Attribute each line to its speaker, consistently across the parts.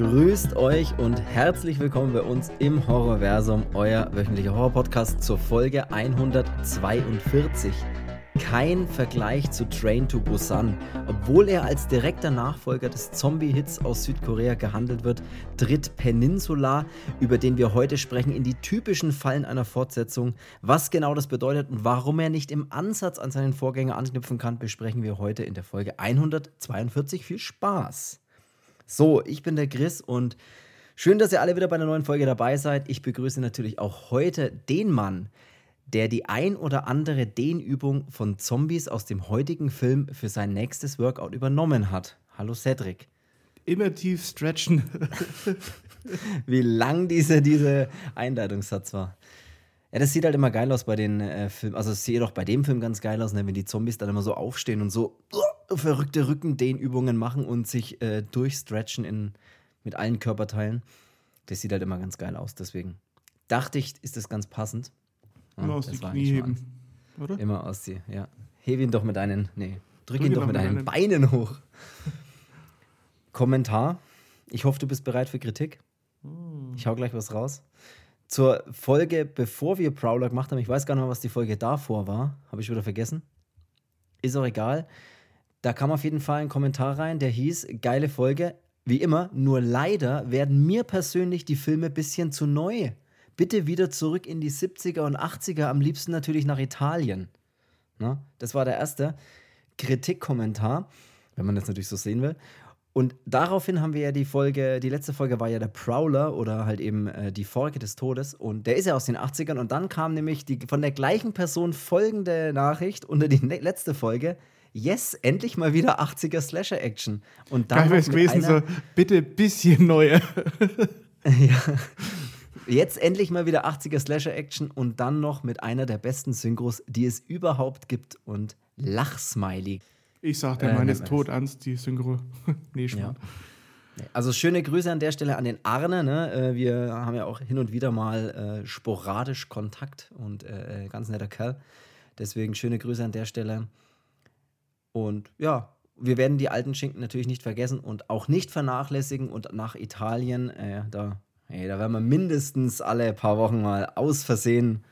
Speaker 1: Grüßt euch und herzlich willkommen bei uns im Horrorversum, euer wöchentlicher Horror-Podcast zur Folge 142. Kein Vergleich zu Train to Busan. Obwohl er als direkter Nachfolger des Zombie-Hits aus Südkorea gehandelt wird, tritt Peninsula, über den wir heute sprechen, in die typischen Fallen einer Fortsetzung. Was genau das bedeutet und warum er nicht im Ansatz an seinen Vorgänger anknüpfen kann, besprechen wir heute in der Folge 142. Viel Spaß! So, ich bin der Chris und schön, dass ihr alle wieder bei einer neuen Folge dabei seid. Ich begrüße natürlich auch heute den Mann, der die ein oder andere Dehnübung von Zombies aus dem heutigen Film für sein nächstes Workout übernommen hat. Hallo Cedric.
Speaker 2: Immer tief stretchen.
Speaker 1: Wie lang diese, diese Einleitungssatz war. Ja, das sieht halt immer geil aus bei den äh, Filmen. Also, es sieht doch bei dem Film ganz geil aus, ne? wenn die Zombies dann immer so aufstehen und so uh, verrückte Rückendehnübungen machen und sich äh, durchstretchen in, mit allen Körperteilen. Das sieht halt immer ganz geil aus. Deswegen dachte ich, ist das ganz passend.
Speaker 2: Immer aus die Knie heben,
Speaker 1: oder? Immer aus die, ja. Heb ihn doch mit deinen, nee, drück, drück ihn doch mit deinen Beinen hoch. Kommentar. Ich hoffe, du bist bereit für Kritik. Hm. Ich hau gleich was raus. Zur Folge, bevor wir Prowler gemacht haben, ich weiß gar nicht mehr, was die Folge davor war. Habe ich wieder vergessen. Ist auch egal. Da kam auf jeden Fall ein Kommentar rein, der hieß: Geile Folge. Wie immer, nur leider werden mir persönlich die Filme ein bisschen zu neu bitte wieder zurück in die 70er und 80er, am liebsten natürlich nach Italien. Na, das war der erste Kritikkommentar, wenn man das natürlich so sehen will. Und daraufhin haben wir ja die Folge, die letzte Folge war ja der Prowler oder halt eben äh, die Folge des Todes. Und der ist ja aus den 80ern. Und dann kam nämlich die, von der gleichen Person folgende Nachricht unter die ne letzte Folge. Yes, endlich mal wieder 80er Slasher-Action.
Speaker 2: Und dann. Geil wäre es gewesen, so, bitte bisschen neuer.
Speaker 1: ja. Jetzt endlich mal wieder 80er Slasher-Action und dann noch mit einer der besten Synchros, die es überhaupt gibt und Lachsmiley.
Speaker 2: Ich sag, der äh, Mann ist tot, die Synchro. nee, schon. Ja.
Speaker 1: Also schöne Grüße an der Stelle an den Arne. Ne? Äh, wir haben ja auch hin und wieder mal äh, sporadisch Kontakt und äh, äh, ganz netter Kerl. Deswegen schöne Grüße an der Stelle. Und ja, wir werden die alten Schinken natürlich nicht vergessen und auch nicht vernachlässigen und nach Italien, äh, da Ey, da werden wir mindestens alle paar Wochen mal aus Versehen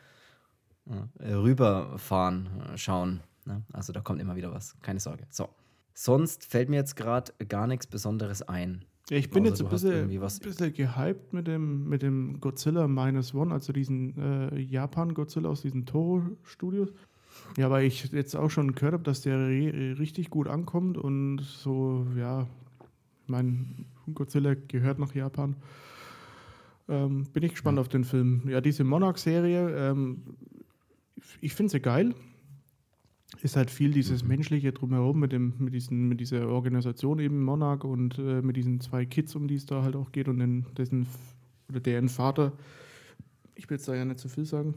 Speaker 1: äh, rüberfahren, äh, schauen. Ne? Also da kommt immer wieder was, keine Sorge. So. Sonst fällt mir jetzt gerade gar nichts Besonderes ein.
Speaker 2: Ja, ich bin jetzt ein bisschen, bisschen gehypt mit dem, mit dem Godzilla Minus One, also diesen äh, Japan-Godzilla aus diesen Toho-Studios. Ja, weil ich jetzt auch schon gehört habe, dass der richtig gut ankommt und so, ja, mein Godzilla gehört nach Japan. Ähm, bin ich gespannt ja. auf den Film. Ja, diese Monarch-Serie, ähm, ich finde sie geil. Ist halt viel dieses mhm. Menschliche drumherum mit, dem, mit, diesen, mit dieser Organisation eben Monarch und äh, mit diesen zwei Kids, um die es da halt auch geht und den, dessen oder deren Vater. Ich will jetzt da ja nicht zu viel sagen.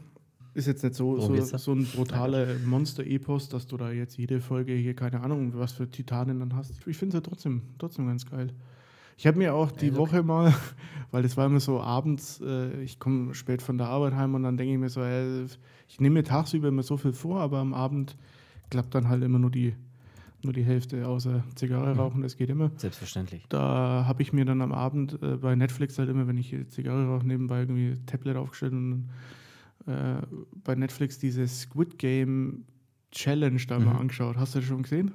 Speaker 2: Ist jetzt nicht so, so, so ein brutaler Monster-Epos, dass du da jetzt jede Folge hier, keine Ahnung, was für Titanen dann hast. Ich finde es ja trotzdem, trotzdem ganz geil. Ich habe mir auch die also, Woche mal, weil das war immer so abends, äh, ich komme spät von der Arbeit heim und dann denke ich mir so, äh, ich nehme mir tagsüber immer so viel vor, aber am Abend klappt dann halt immer nur die, nur die Hälfte, außer Zigarre mhm. rauchen, das geht immer.
Speaker 1: Selbstverständlich.
Speaker 2: Da habe ich mir dann am Abend äh, bei Netflix halt immer, wenn ich Zigarre rauche, nebenbei irgendwie Tablet aufgestellt und äh, bei Netflix diese Squid Game Challenge da mhm. mal angeschaut. Hast du das schon gesehen?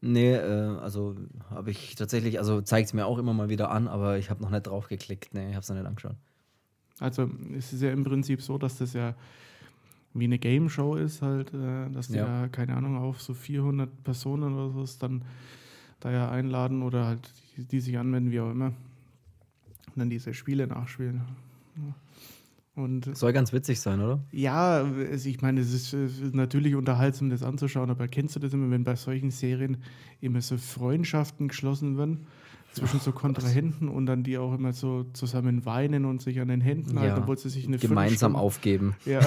Speaker 1: Nee, äh, also habe ich tatsächlich, also zeigt es mir auch immer mal wieder an, aber ich habe noch nicht drauf geklickt. Nee, ich habe es noch nicht angeschaut.
Speaker 2: Also es ist ja im Prinzip so, dass das ja wie eine Game Show ist halt, äh, dass die ja. ja, keine Ahnung, auf so 400 Personen oder so dann da ja einladen oder halt die, die sich anwenden, wie auch immer. Und dann diese Spiele nachspielen. Ja.
Speaker 1: Und Soll ganz witzig sein, oder?
Speaker 2: Ja, also ich meine, es ist, es ist, natürlich unterhaltsam, das anzuschauen, aber kennst du das immer, wenn bei solchen Serien immer so Freundschaften geschlossen werden? Zwischen so Kontrahenten und dann die auch immer so zusammen weinen und sich an den Händen halten, obwohl sie sich eine
Speaker 1: gemeinsam aufgeben.
Speaker 2: Ja,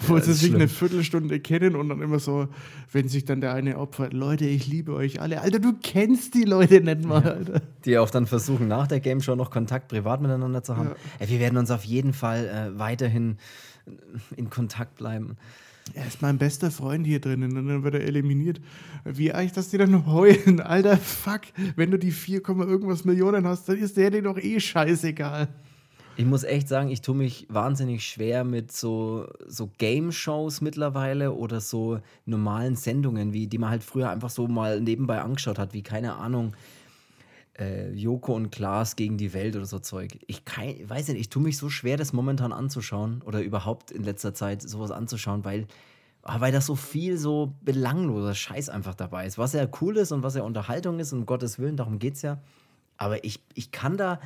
Speaker 2: obwohl ja, sie sich schlimm. eine Viertelstunde kennen und dann immer so, wenn sich dann der eine opfert, Leute, ich liebe euch alle. Alter, du kennst die Leute nicht mal, Alter.
Speaker 1: Die auch dann versuchen, nach der Game Show noch Kontakt privat miteinander zu haben. Ja. Ey, wir werden uns auf jeden Fall äh, weiterhin in Kontakt bleiben.
Speaker 2: Er ist mein bester Freund hier drinnen und dann wird er eliminiert. Wie eigentlich, dass die dann heulen? Alter, fuck. Wenn du die 4, irgendwas Millionen hast, dann ist der dir doch eh scheißegal.
Speaker 1: Ich muss echt sagen, ich tue mich wahnsinnig schwer mit so, so Game-Shows mittlerweile oder so normalen Sendungen, wie die man halt früher einfach so mal nebenbei angeschaut hat, wie keine Ahnung, äh, Joko und Klaas gegen die Welt oder so Zeug. Ich kann, weiß nicht, ich tue mich so schwer, das momentan anzuschauen oder überhaupt in letzter Zeit sowas anzuschauen, weil, ah, weil da so viel so belangloser Scheiß einfach dabei ist. Was ja cool ist und was ja Unterhaltung ist, um Gottes Willen, darum geht es ja. Aber ich, ich kann da,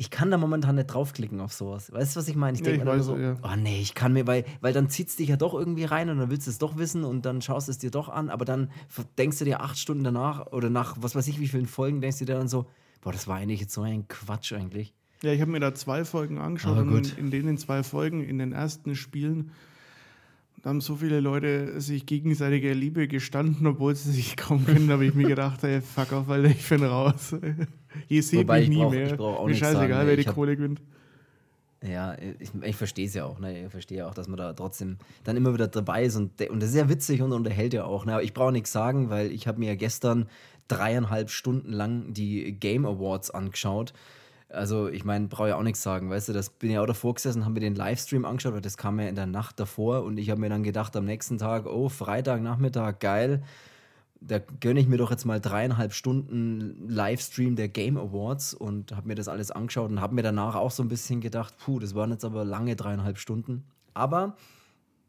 Speaker 1: ich kann da momentan nicht draufklicken auf sowas. Weißt du, was ich meine? Ich denke ja, mir so, ja. oh nee, ich kann mir, weil, weil dann zieht es dich ja doch irgendwie rein und dann willst du es doch wissen und dann schaust du es dir doch an, aber dann denkst du dir acht Stunden danach oder nach was weiß ich wie vielen Folgen, denkst du dir dann so, boah, das war eigentlich jetzt so ein Quatsch eigentlich.
Speaker 2: Ja, ich habe mir da zwei Folgen angeschaut und in, in denen zwei Folgen, in den ersten Spielen, da haben so viele Leute sich gegenseitiger Liebe gestanden, obwohl sie sich kaum kennen, habe ich mir gedacht, ey, fuck off, Alter, ich bin raus. Ihr seht Wobei, mich nie brauch, mehr. Mir scheißegal, sagen, wer die Kohle gewinnt.
Speaker 1: Ja, ich, ich verstehe es ja auch. Ne? Ich verstehe auch, dass man da trotzdem dann immer wieder dabei ist. Und, und das ist ja witzig und unterhält ja auch. Ne? Aber ich brauche nichts sagen, weil ich habe mir ja gestern dreieinhalb Stunden lang die Game Awards angeschaut. Also, ich meine, brauche ja auch nichts sagen, weißt du, das bin ja auch davor gesessen, haben mir den Livestream angeschaut, weil das kam ja in der Nacht davor und ich habe mir dann gedacht am nächsten Tag, oh, Freitagnachmittag, geil, da gönne ich mir doch jetzt mal dreieinhalb Stunden Livestream der Game Awards und habe mir das alles angeschaut und habe mir danach auch so ein bisschen gedacht, puh, das waren jetzt aber lange dreieinhalb Stunden, aber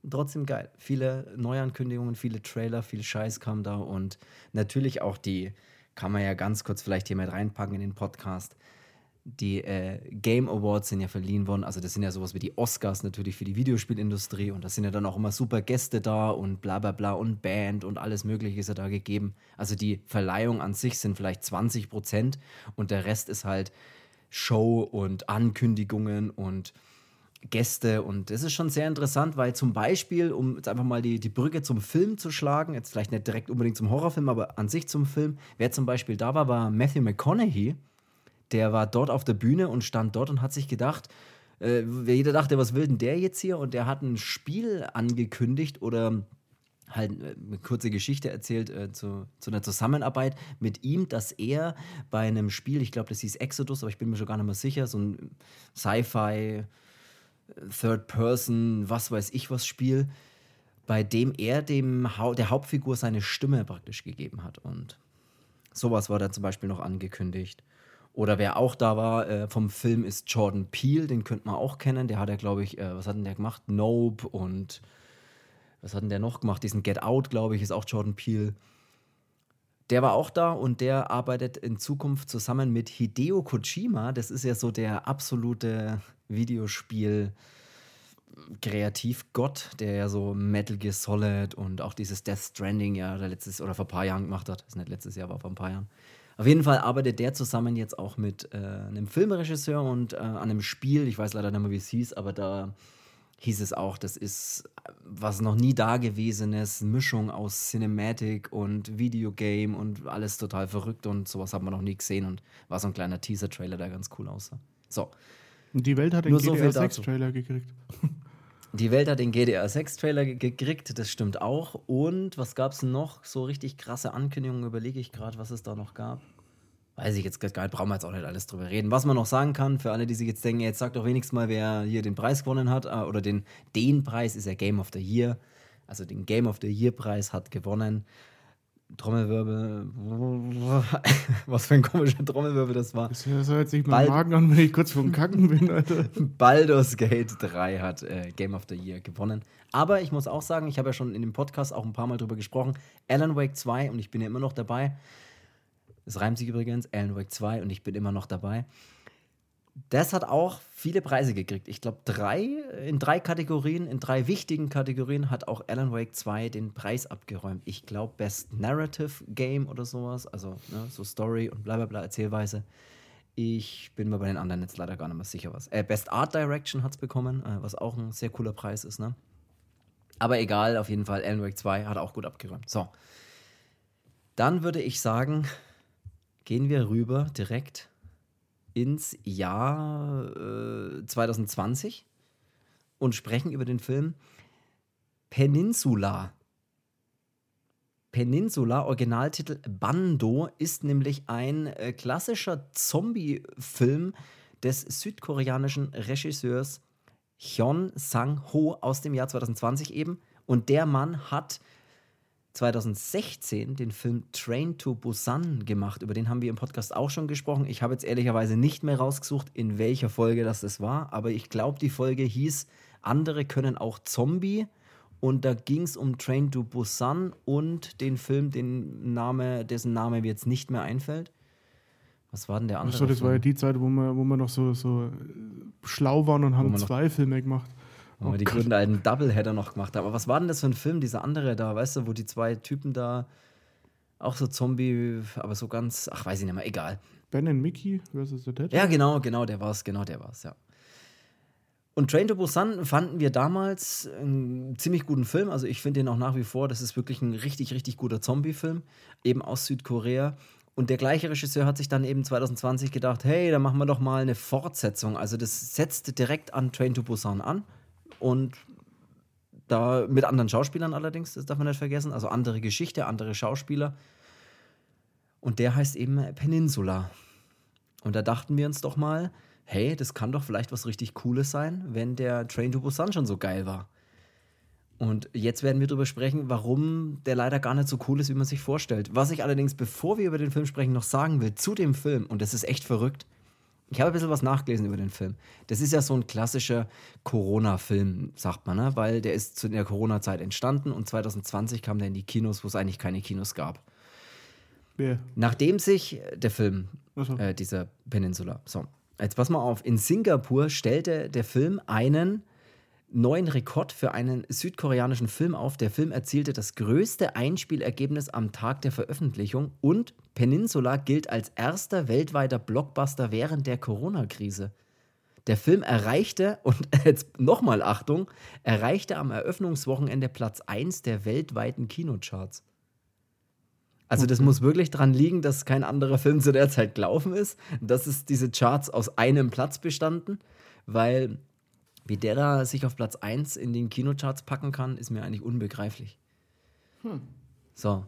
Speaker 1: trotzdem geil. Viele Neuankündigungen, viele Trailer, viel Scheiß kam da und natürlich auch die, kann man ja ganz kurz vielleicht hier mit reinpacken in den Podcast, die äh, Game Awards sind ja verliehen worden. Also, das sind ja sowas wie die Oscars natürlich für die Videospielindustrie. Und da sind ja dann auch immer super Gäste da und bla bla bla und Band und alles Mögliche ist ja da gegeben. Also, die Verleihung an sich sind vielleicht 20 Prozent und der Rest ist halt Show und Ankündigungen und Gäste. Und das ist schon sehr interessant, weil zum Beispiel, um jetzt einfach mal die, die Brücke zum Film zu schlagen, jetzt vielleicht nicht direkt unbedingt zum Horrorfilm, aber an sich zum Film, wer zum Beispiel da war, war Matthew McConaughey der war dort auf der Bühne und stand dort und hat sich gedacht, äh, jeder dachte, was will denn der jetzt hier? Und der hat ein Spiel angekündigt oder halt äh, eine kurze Geschichte erzählt äh, zu, zu einer Zusammenarbeit mit ihm, dass er bei einem Spiel, ich glaube, das hieß Exodus, aber ich bin mir schon gar nicht mehr sicher, so ein Sci-Fi, Third Person, was weiß ich was Spiel, bei dem er dem ha der Hauptfigur seine Stimme praktisch gegeben hat. Und sowas war da zum Beispiel noch angekündigt. Oder wer auch da war äh, vom Film ist Jordan Peele, den könnte man auch kennen. Der hat ja, glaube ich, äh, was hat denn der gemacht? Nope und was hat denn der noch gemacht? Diesen Get Out, glaube ich, ist auch Jordan Peele. Der war auch da und der arbeitet in Zukunft zusammen mit Hideo Kojima. Das ist ja so der absolute Videospiel- Kreativgott, der ja so Metal Gear Solid und auch dieses Death Stranding ja letztes oder vor ein paar Jahren gemacht hat. Das ist nicht letztes Jahr, war vor ein paar Jahren. Auf jeden Fall arbeitet der zusammen jetzt auch mit äh, einem Filmregisseur und äh, an einem Spiel. Ich weiß leider nicht mehr, wie es hieß, aber da hieß es auch, das ist was noch nie dagewesenes, Mischung aus Cinematic und Videogame und alles total verrückt und sowas hat man noch nie gesehen und war so ein kleiner Teaser-Trailer, der ganz cool aussah. So.
Speaker 2: Die Welt hat den Nur GTA so 6-Trailer gekriegt.
Speaker 1: Die Welt hat den GDR 6-Trailer gekriegt, das stimmt auch. Und was gab es noch? So richtig krasse Ankündigungen, überlege ich gerade, was es da noch gab. Weiß ich jetzt gar nicht, brauchen wir jetzt auch nicht alles drüber reden. Was man noch sagen kann, für alle, die sich jetzt denken, jetzt sagt doch wenigstens mal, wer hier den Preis gewonnen hat, äh, oder den, den Preis ist ja Game of the Year. Also den Game of the Year Preis hat gewonnen Trommelwirbel. Was für ein komischer Trommelwirbel das war. Das
Speaker 2: hört sich mein Magen an, wenn ich kurz vor dem Kacken bin, Alter.
Speaker 1: Baldur's Gate 3 hat äh, Game of the Year gewonnen. Aber ich muss auch sagen, ich habe ja schon in dem Podcast auch ein paar Mal drüber gesprochen. Alan Wake 2 und ich bin ja immer noch dabei. Es reimt sich übrigens, Alan Wake 2 und ich bin immer noch dabei. Das hat auch viele Preise gekriegt. Ich glaube, drei, in drei Kategorien, in drei wichtigen Kategorien hat auch Alan Wake 2 den Preis abgeräumt. Ich glaube, Best Narrative Game oder sowas, also ne, so Story und bla bla bla, Erzählweise. Ich bin mir bei den anderen jetzt leider gar nicht mehr sicher, was. Äh, Best Art Direction hat es bekommen, äh, was auch ein sehr cooler Preis ist, ne? Aber egal, auf jeden Fall, Alan Wake 2 hat auch gut abgeräumt. So. Dann würde ich sagen, gehen wir rüber direkt ins Jahr äh, 2020 und sprechen über den Film Peninsula. Peninsula, Originaltitel Bando, ist nämlich ein äh, klassischer Zombie-Film des südkoreanischen Regisseurs Hyun Sang-ho aus dem Jahr 2020 eben. Und der Mann hat 2016 den Film Train to Busan gemacht. Über den haben wir im Podcast auch schon gesprochen. Ich habe jetzt ehrlicherweise nicht mehr rausgesucht, in welcher Folge das, das war. Aber ich glaube, die Folge hieß Andere können auch Zombie. Und da ging es um Train to Busan und den Film, den Name, dessen Name mir jetzt nicht mehr einfällt. Was war denn der andere?
Speaker 2: Achso, das Film? war ja die Zeit, wo wir, wo wir noch so, so schlau waren und haben zwei Filme gemacht.
Speaker 1: Oh die guten alten Doubleheader noch gemacht haben. Aber was war denn das für ein Film, dieser andere da, weißt du, wo die zwei Typen da auch so Zombie, aber so ganz, ach, weiß ich nicht mehr, egal.
Speaker 2: Ben und Mickey versus The Dead?
Speaker 1: Ja, genau, genau, der war's, genau, der war's, ja. Und Train to Busan fanden wir damals einen ziemlich guten Film. Also ich finde den auch nach wie vor, das ist wirklich ein richtig, richtig guter Zombie-Film, eben aus Südkorea. Und der gleiche Regisseur hat sich dann eben 2020 gedacht, hey, da machen wir doch mal eine Fortsetzung. Also das setzt direkt an Train to Busan an und da mit anderen Schauspielern allerdings, das darf man nicht vergessen. Also andere Geschichte, andere Schauspieler. Und der heißt eben Peninsula. Und da dachten wir uns doch mal, hey, das kann doch vielleicht was richtig Cooles sein, wenn der Train to Busan schon so geil war. Und jetzt werden wir darüber sprechen, warum der leider gar nicht so cool ist, wie man sich vorstellt. Was ich allerdings, bevor wir über den Film sprechen, noch sagen will zu dem Film, und das ist echt verrückt, ich habe ein bisschen was nachgelesen über den Film. Das ist ja so ein klassischer Corona-Film, sagt man, ne? weil der ist zu der Corona-Zeit entstanden und 2020 kam der in die Kinos, wo es eigentlich keine Kinos gab. Yeah. Nachdem sich der Film, so. äh, dieser Peninsula, so, Jetzt pass mal auf, in Singapur stellte der Film einen neuen Rekord für einen südkoreanischen Film auf. Der Film erzielte das größte Einspielergebnis am Tag der Veröffentlichung und Peninsula gilt als erster weltweiter Blockbuster während der Corona-Krise. Der Film erreichte, und jetzt nochmal Achtung, erreichte am Eröffnungswochenende Platz 1 der weltweiten Kinocharts. Also das muss wirklich daran liegen, dass kein anderer Film zu der Zeit gelaufen ist. Dass es diese Charts aus einem Platz bestanden, weil wie der da sich auf Platz 1 in den Kinocharts packen kann, ist mir eigentlich unbegreiflich. Hm. So.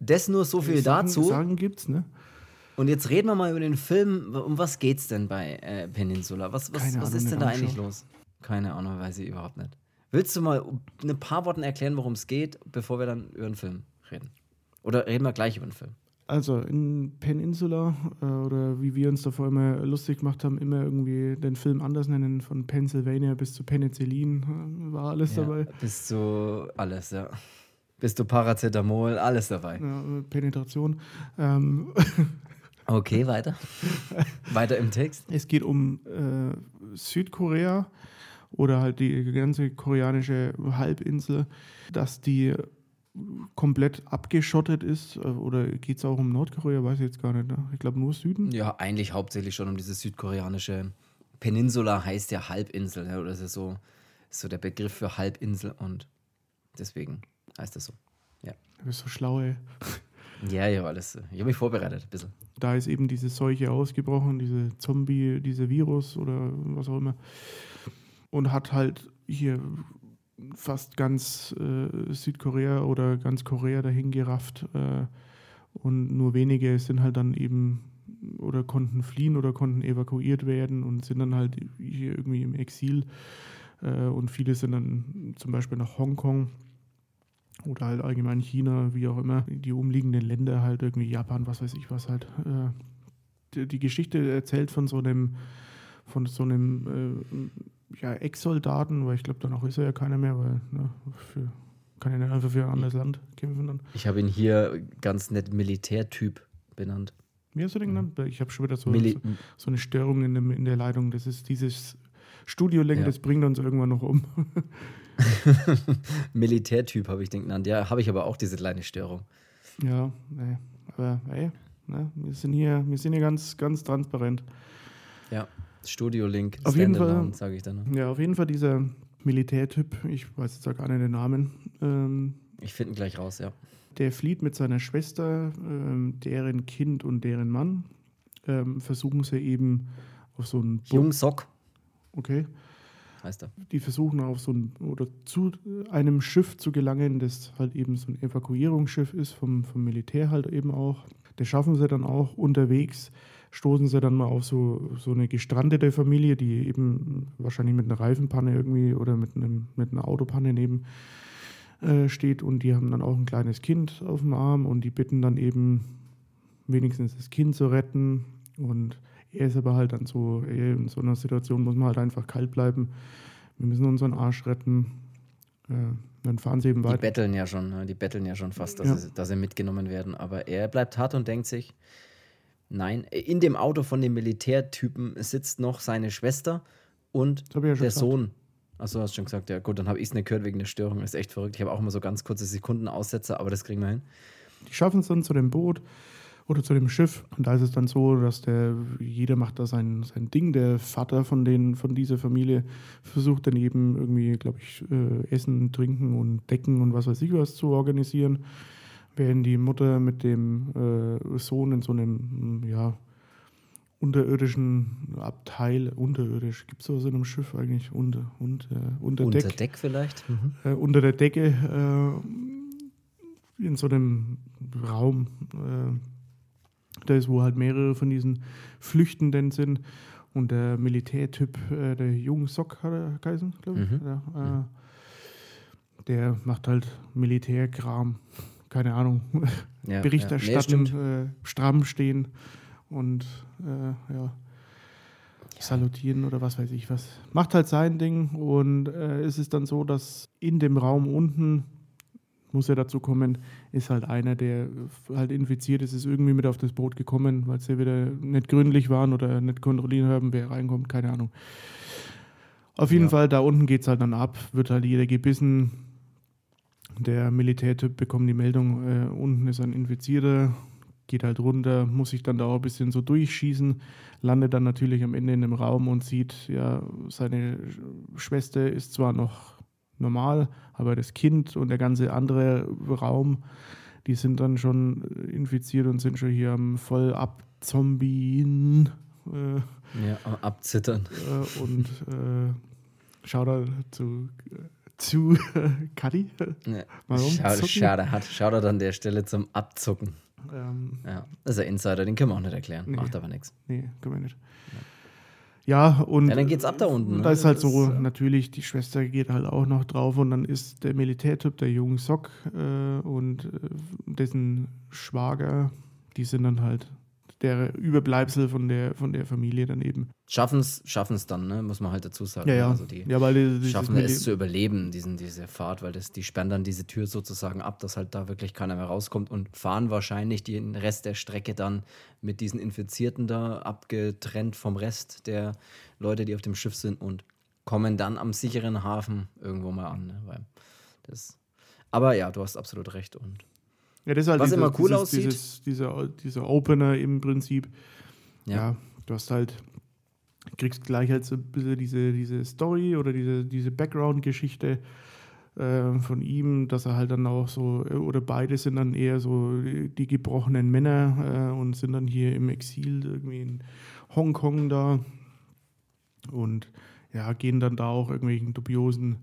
Speaker 1: Das nur so viel sagen, dazu.
Speaker 2: Sagen gibt's, ne?
Speaker 1: Und jetzt reden wir mal über den Film. Um was geht's denn bei äh, Peninsula? Was, was, was ist denn da eigentlich los? Keine Ahnung, weiß ich überhaupt nicht. Willst du mal in ein paar Worten erklären, worum es geht, bevor wir dann über den Film reden? Oder reden wir gleich über den Film?
Speaker 2: Also in Peninsula, äh, oder wie wir uns davor immer lustig gemacht haben, immer irgendwie den Film anders nennen, von Pennsylvania bis zu Penicillin, äh, war alles
Speaker 1: ja,
Speaker 2: dabei.
Speaker 1: Bis zu alles, ja. Bis zu Paracetamol, alles dabei.
Speaker 2: Ja, Penetration. Ähm.
Speaker 1: Okay, weiter. weiter im Text.
Speaker 2: Es geht um äh, Südkorea oder halt die ganze koreanische Halbinsel, dass die komplett abgeschottet ist? Äh, oder geht es auch um Nordkorea? Weiß ich jetzt gar nicht. Ne? Ich glaube nur Süden.
Speaker 1: Ja, eigentlich hauptsächlich schon um diese südkoreanische Peninsula, heißt ja Halbinsel. Ja, oder ist ja so, so der Begriff für Halbinsel und deswegen heißt das so. Ja.
Speaker 2: Du bist so schlau, ey.
Speaker 1: Ja, ja, alles. Ich habe mich vorbereitet, ein bisschen.
Speaker 2: Da ist eben diese Seuche ausgebrochen, diese Zombie, dieser Virus oder was auch immer. Und hat halt hier fast ganz äh, Südkorea oder ganz Korea dahin gerafft. Äh, und nur wenige sind halt dann eben oder konnten fliehen oder konnten evakuiert werden und sind dann halt hier irgendwie im Exil. Äh, und viele sind dann zum Beispiel nach Hongkong oder halt allgemein China, wie auch immer, die umliegenden Länder, halt irgendwie Japan, was weiß ich was halt. Äh, die, Geschichte erzählt von so einem, von so einem äh, ja, Ex-Soldaten, weil ich glaube, danach ist er ja keiner mehr, weil ne, für, kann ja nicht einfach für ein anderes Land kämpfen dann.
Speaker 1: Ich habe ihn hier ganz nett Militärtyp benannt.
Speaker 2: Wie hast du den genannt? Ich habe schon wieder so, so, so, eine Störung in, dem, in der Leitung. Das ist dieses Studio-Link, ja. das bringt uns irgendwann noch um.
Speaker 1: Militärtyp habe ich den genannt. Ja, habe ich aber auch diese kleine Störung.
Speaker 2: Ja, nee. aber ey, ne, wir sind hier, wir sind hier ganz, ganz transparent.
Speaker 1: Ja. Studio-Link,
Speaker 2: auf jeden Fall, sage ich dann. Ja, auf jeden Fall dieser Militärtyp, ich weiß jetzt gar nicht den Namen. Ähm,
Speaker 1: ich finde ihn gleich raus, ja.
Speaker 2: Der flieht mit seiner Schwester, ähm, deren Kind und deren Mann. Ähm, versuchen sie eben auf so einen
Speaker 1: Jungsock.
Speaker 2: Okay.
Speaker 1: heißt er.
Speaker 2: Die versuchen auf so ein oder zu einem Schiff zu gelangen, das halt eben so ein Evakuierungsschiff ist, vom, vom Militär halt eben auch. Das schaffen sie dann auch unterwegs stoßen sie dann mal auf so, so eine gestrandete Familie, die eben wahrscheinlich mit einer Reifenpanne irgendwie oder mit, einem, mit einer Autopanne neben äh, steht und die haben dann auch ein kleines Kind auf dem Arm und die bitten dann eben wenigstens das Kind zu retten und er ist aber halt dann so, in so einer Situation muss man halt einfach kalt bleiben. Wir müssen unseren Arsch retten. Äh, dann fahren sie eben weiter.
Speaker 1: Die betteln ja schon, ne? die betteln ja schon fast, dass, ja. sie, dass sie mitgenommen werden. Aber er bleibt hart und denkt sich, Nein, in dem Auto von dem Militärtypen sitzt noch seine Schwester und ja der gesagt. Sohn. Achso, hast du schon gesagt, ja gut, dann habe ich es nicht gehört wegen der Störung. Ist echt verrückt. Ich habe auch immer so ganz kurze Sekunden Aussetzer, aber das kriegen wir hin.
Speaker 2: Die schaffen es dann zu dem Boot oder zu dem Schiff und da ist es dann so, dass der, jeder macht da sein, sein Ding. Der Vater von, den, von dieser Familie versucht dann eben irgendwie, glaube ich, äh, Essen, Trinken und Decken und was weiß ich was zu organisieren während die Mutter mit dem äh, Sohn in so einem, ja, unterirdischen Abteil, unterirdisch, gibt es so in einem Schiff eigentlich? Unter, unter, unter, unter Deck,
Speaker 1: vielleicht?
Speaker 2: Mhm. Äh, unter der Decke äh, in so einem Raum, äh, da ist, wo halt mehrere von diesen Flüchtenden sind. Und der Militärtyp, äh, der Jung Sock hat er geheißen, glaube ich. Mhm. Äh, der macht halt Militärkram keine Ahnung, ja, Bericht erstatten, ja. nee, äh, stramm stehen und äh, ja, salutieren oder was weiß ich was. Macht halt sein Ding und äh, es ist dann so, dass in dem Raum unten, muss er dazu kommen, ist halt einer, der halt infiziert ist, ist irgendwie mit auf das Boot gekommen, weil sie wieder nicht gründlich waren oder nicht kontrollieren haben, wer reinkommt, keine Ahnung. Auf jeden ja. Fall, da unten geht es halt dann ab, wird halt jeder gebissen, der Militärtyp bekommt die Meldung, äh, unten ist ein Infizierter, geht halt runter, muss sich dann da auch ein bisschen so durchschießen, landet dann natürlich am Ende in einem Raum und sieht, ja, seine Schwester ist zwar noch normal, aber das Kind und der ganze andere Raum, die sind dann schon infiziert und sind schon hier am voll abzombien.
Speaker 1: Äh, ja, abzittern.
Speaker 2: Äh, und äh, Shoutout zu äh, zu Cuddy.
Speaker 1: Ja. Warum? Schade, schade, hat Shoutout an der Stelle zum Abzucken. Ähm, ja, das ist ein Insider, den können wir auch nicht erklären. Nee, Macht aber nichts.
Speaker 2: Nee, können wir nicht. Ja, und.
Speaker 1: Ja, dann geht's ab da unten.
Speaker 2: Ne? Da ist halt das so, ist, natürlich, die Schwester geht halt auch noch drauf und dann ist der Militärtyp, der junge Sock äh, und äh, dessen Schwager, die sind dann halt der Überbleibsel von der, von der Familie daneben.
Speaker 1: Schaffen es dann, ne? muss man halt dazu sagen.
Speaker 2: Ja, ja.
Speaker 1: Also die
Speaker 2: ja, weil
Speaker 1: die, schaffen es zu überleben, diesen, diese Fahrt, weil das, die sperren dann diese Tür sozusagen ab, dass halt da wirklich keiner mehr rauskommt und fahren wahrscheinlich den Rest der Strecke dann mit diesen Infizierten da abgetrennt vom Rest der Leute, die auf dem Schiff sind und kommen dann am sicheren Hafen irgendwo mal an. Ne? Weil das, aber ja, du hast absolut recht und
Speaker 2: ja, das ist halt
Speaker 1: Was
Speaker 2: dieses,
Speaker 1: immer cool
Speaker 2: dieses,
Speaker 1: aussieht.
Speaker 2: Dieses, dieser, dieser Opener im Prinzip. Ja. ja. du hast halt, kriegst gleich halt so ein bisschen diese, diese Story oder diese, diese Background-Geschichte äh, von ihm, dass er halt dann auch so, oder beide sind dann eher so die gebrochenen Männer äh, und sind dann hier im Exil irgendwie in Hongkong da und ja, gehen dann da auch irgendwelchen dubiosen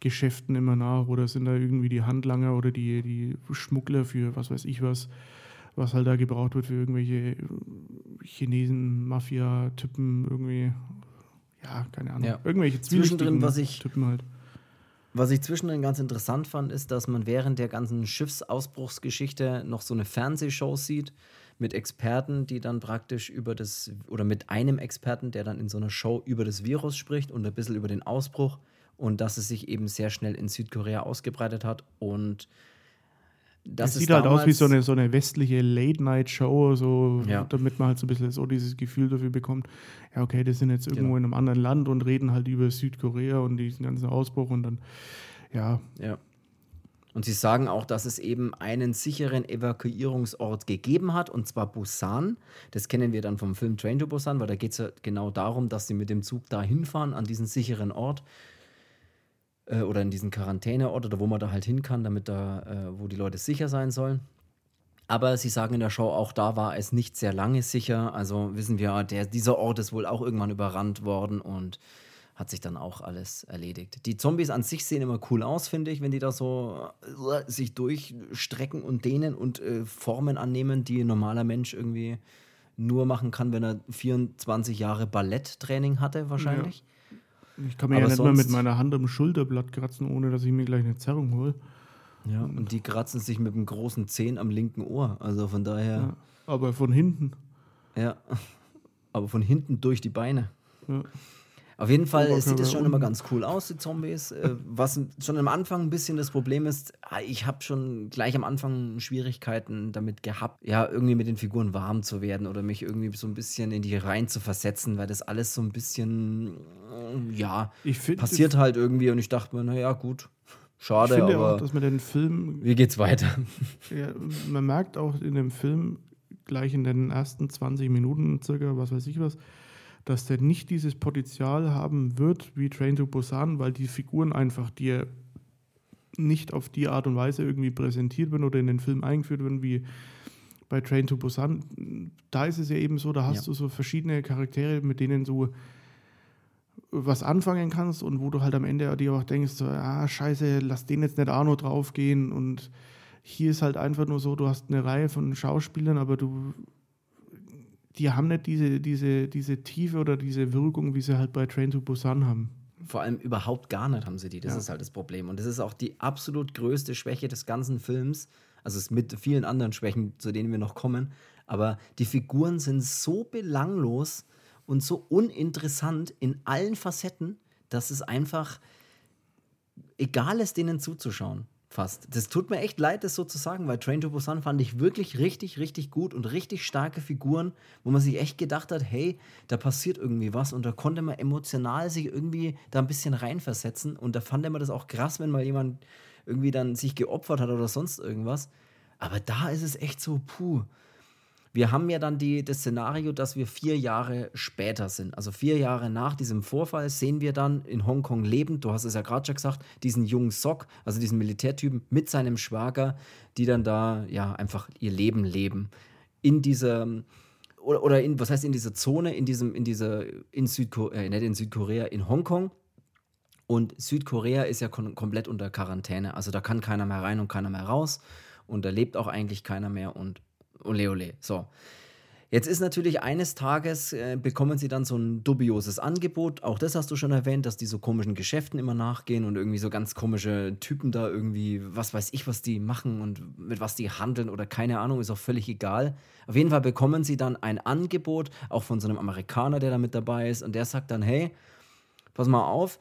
Speaker 2: Geschäften immer nach oder sind da irgendwie die Handlanger oder die, die Schmuggler für was weiß ich was, was halt da gebraucht wird für irgendwelche Chinesen, Mafia-Typen, irgendwie, ja, keine Ahnung, ja. irgendwelche
Speaker 1: Zwischendrin, was ich,
Speaker 2: Typen halt.
Speaker 1: Was ich zwischendrin ganz interessant fand, ist, dass man während der ganzen Schiffsausbruchsgeschichte noch so eine Fernsehshow sieht mit Experten, die dann praktisch über das, oder mit einem Experten, der dann in so einer Show über das Virus spricht und ein bisschen über den Ausbruch und dass es sich eben sehr schnell in Südkorea ausgebreitet hat und
Speaker 2: das, sieht halt aus wie so eine, so eine westliche Late-Night-Show, so, ja. damit man halt so ein bisschen so dieses Gefühl dafür bekommt, ja, okay, die sind jetzt irgendwo genau. in einem anderen Land und reden halt über Südkorea und diesen ganzen Ausbruch und dann, ja.
Speaker 1: Ja. Und sie sagen auch, dass es eben einen sicheren Evakuierungsort gegeben hat, und zwar Busan. Das kennen wir dann vom Film Train to Busan, weil da geht es ja genau darum, dass sie mit dem Zug da hinfahren, an diesen sicheren Ort äh, oder in diesen Quarantäneort oder wo man da halt hin kann, damit da, äh, wo die Leute sicher sein sollen. Aber sie sagen in der Show, auch da war es nicht sehr lange sicher. Also wissen wir, der, dieser Ort ist wohl auch irgendwann überrannt worden und hat sich dann auch alles erledigt. Die Zombies an sich sehen immer cool aus, finde ich, wenn die da so äh, sich durchstrecken und dehnen und äh, Formen annehmen, die ein normaler Mensch irgendwie nur machen kann, wenn er 24 Jahre Balletttraining hatte, wahrscheinlich.
Speaker 2: Ja. Ich kann mir Aber ja nicht mal mit meiner Hand am Schulterblatt kratzen, ohne dass ich mir gleich eine Zerrung hole.
Speaker 1: Ja, und die kratzen sich mit einem großen Zehen am linken Ohr. Also von daher. Ja,
Speaker 2: aber von hinten.
Speaker 1: Ja. Aber von hinten durch die Beine. Ja. Auf jeden Fall sieht es schon immer ganz cool aus, die Zombies. Äh, was schon am Anfang ein bisschen das Problem ist, ah, ich habe schon gleich am Anfang Schwierigkeiten damit gehabt, ja, irgendwie mit den Figuren warm zu werden oder mich irgendwie so ein bisschen in die Reihen zu versetzen, weil das alles so ein bisschen, ja, find, passiert halt irgendwie und ich dachte mir, naja, gut. Schade, ich finde aber
Speaker 2: auch, dass man den Film.
Speaker 1: Wie geht's weiter?
Speaker 2: Ja, man merkt auch in dem Film gleich in den ersten 20 Minuten circa, was weiß ich was, dass der nicht dieses Potenzial haben wird wie Train to Busan, weil die Figuren einfach dir nicht auf die Art und Weise irgendwie präsentiert werden oder in den Film eingeführt werden wie bei Train to Busan. Da ist es ja eben so, da hast ja. du so verschiedene Charaktere, mit denen du was anfangen kannst und wo du halt am Ende dir auch denkst, so, ah, scheiße, lass den jetzt nicht auch noch draufgehen und hier ist halt einfach nur so, du hast eine Reihe von Schauspielern, aber du die haben nicht diese, diese, diese Tiefe oder diese Wirkung, wie sie halt bei Train to Busan haben.
Speaker 1: Vor allem überhaupt gar nicht haben sie die. Das ja. ist halt das Problem. Und das ist auch die absolut größte Schwäche des ganzen Films. Also es mit vielen anderen Schwächen, zu denen wir noch kommen. Aber die Figuren sind so belanglos und so uninteressant in allen Facetten, dass es einfach egal ist, denen zuzuschauen fast. Das tut mir echt leid, das so zu sagen, weil Train to Busan fand ich wirklich richtig, richtig gut und richtig starke Figuren, wo man sich echt gedacht hat, hey, da passiert irgendwie was und da konnte man emotional sich irgendwie da ein bisschen reinversetzen und da fand man das auch krass, wenn mal jemand irgendwie dann sich geopfert hat oder sonst irgendwas. Aber da ist es echt so, puh. Wir haben ja dann die, das Szenario, dass wir vier Jahre später sind. Also vier Jahre nach diesem Vorfall sehen wir dann in Hongkong lebend, du hast es ja gerade schon gesagt, diesen jungen Sock, also diesen Militärtypen mit seinem Schwager, die dann da ja einfach ihr Leben leben. In dieser oder, in, was heißt in dieser Zone, in diesem, in dieser, in Südkorea, äh, nicht in Südkorea, in Hongkong. Und Südkorea ist ja komplett unter Quarantäne. Also da kann keiner mehr rein und keiner mehr raus. Und da lebt auch eigentlich keiner mehr. Und Ole, ole. So. Jetzt ist natürlich eines Tages, äh, bekommen sie dann so ein dubioses Angebot. Auch das hast du schon erwähnt, dass die so komischen Geschäften immer nachgehen und irgendwie so ganz komische Typen da irgendwie, was weiß ich, was die machen und mit was die handeln oder keine Ahnung, ist auch völlig egal. Auf jeden Fall bekommen sie dann ein Angebot, auch von so einem Amerikaner, der da mit dabei ist. Und der sagt dann, hey, pass mal auf,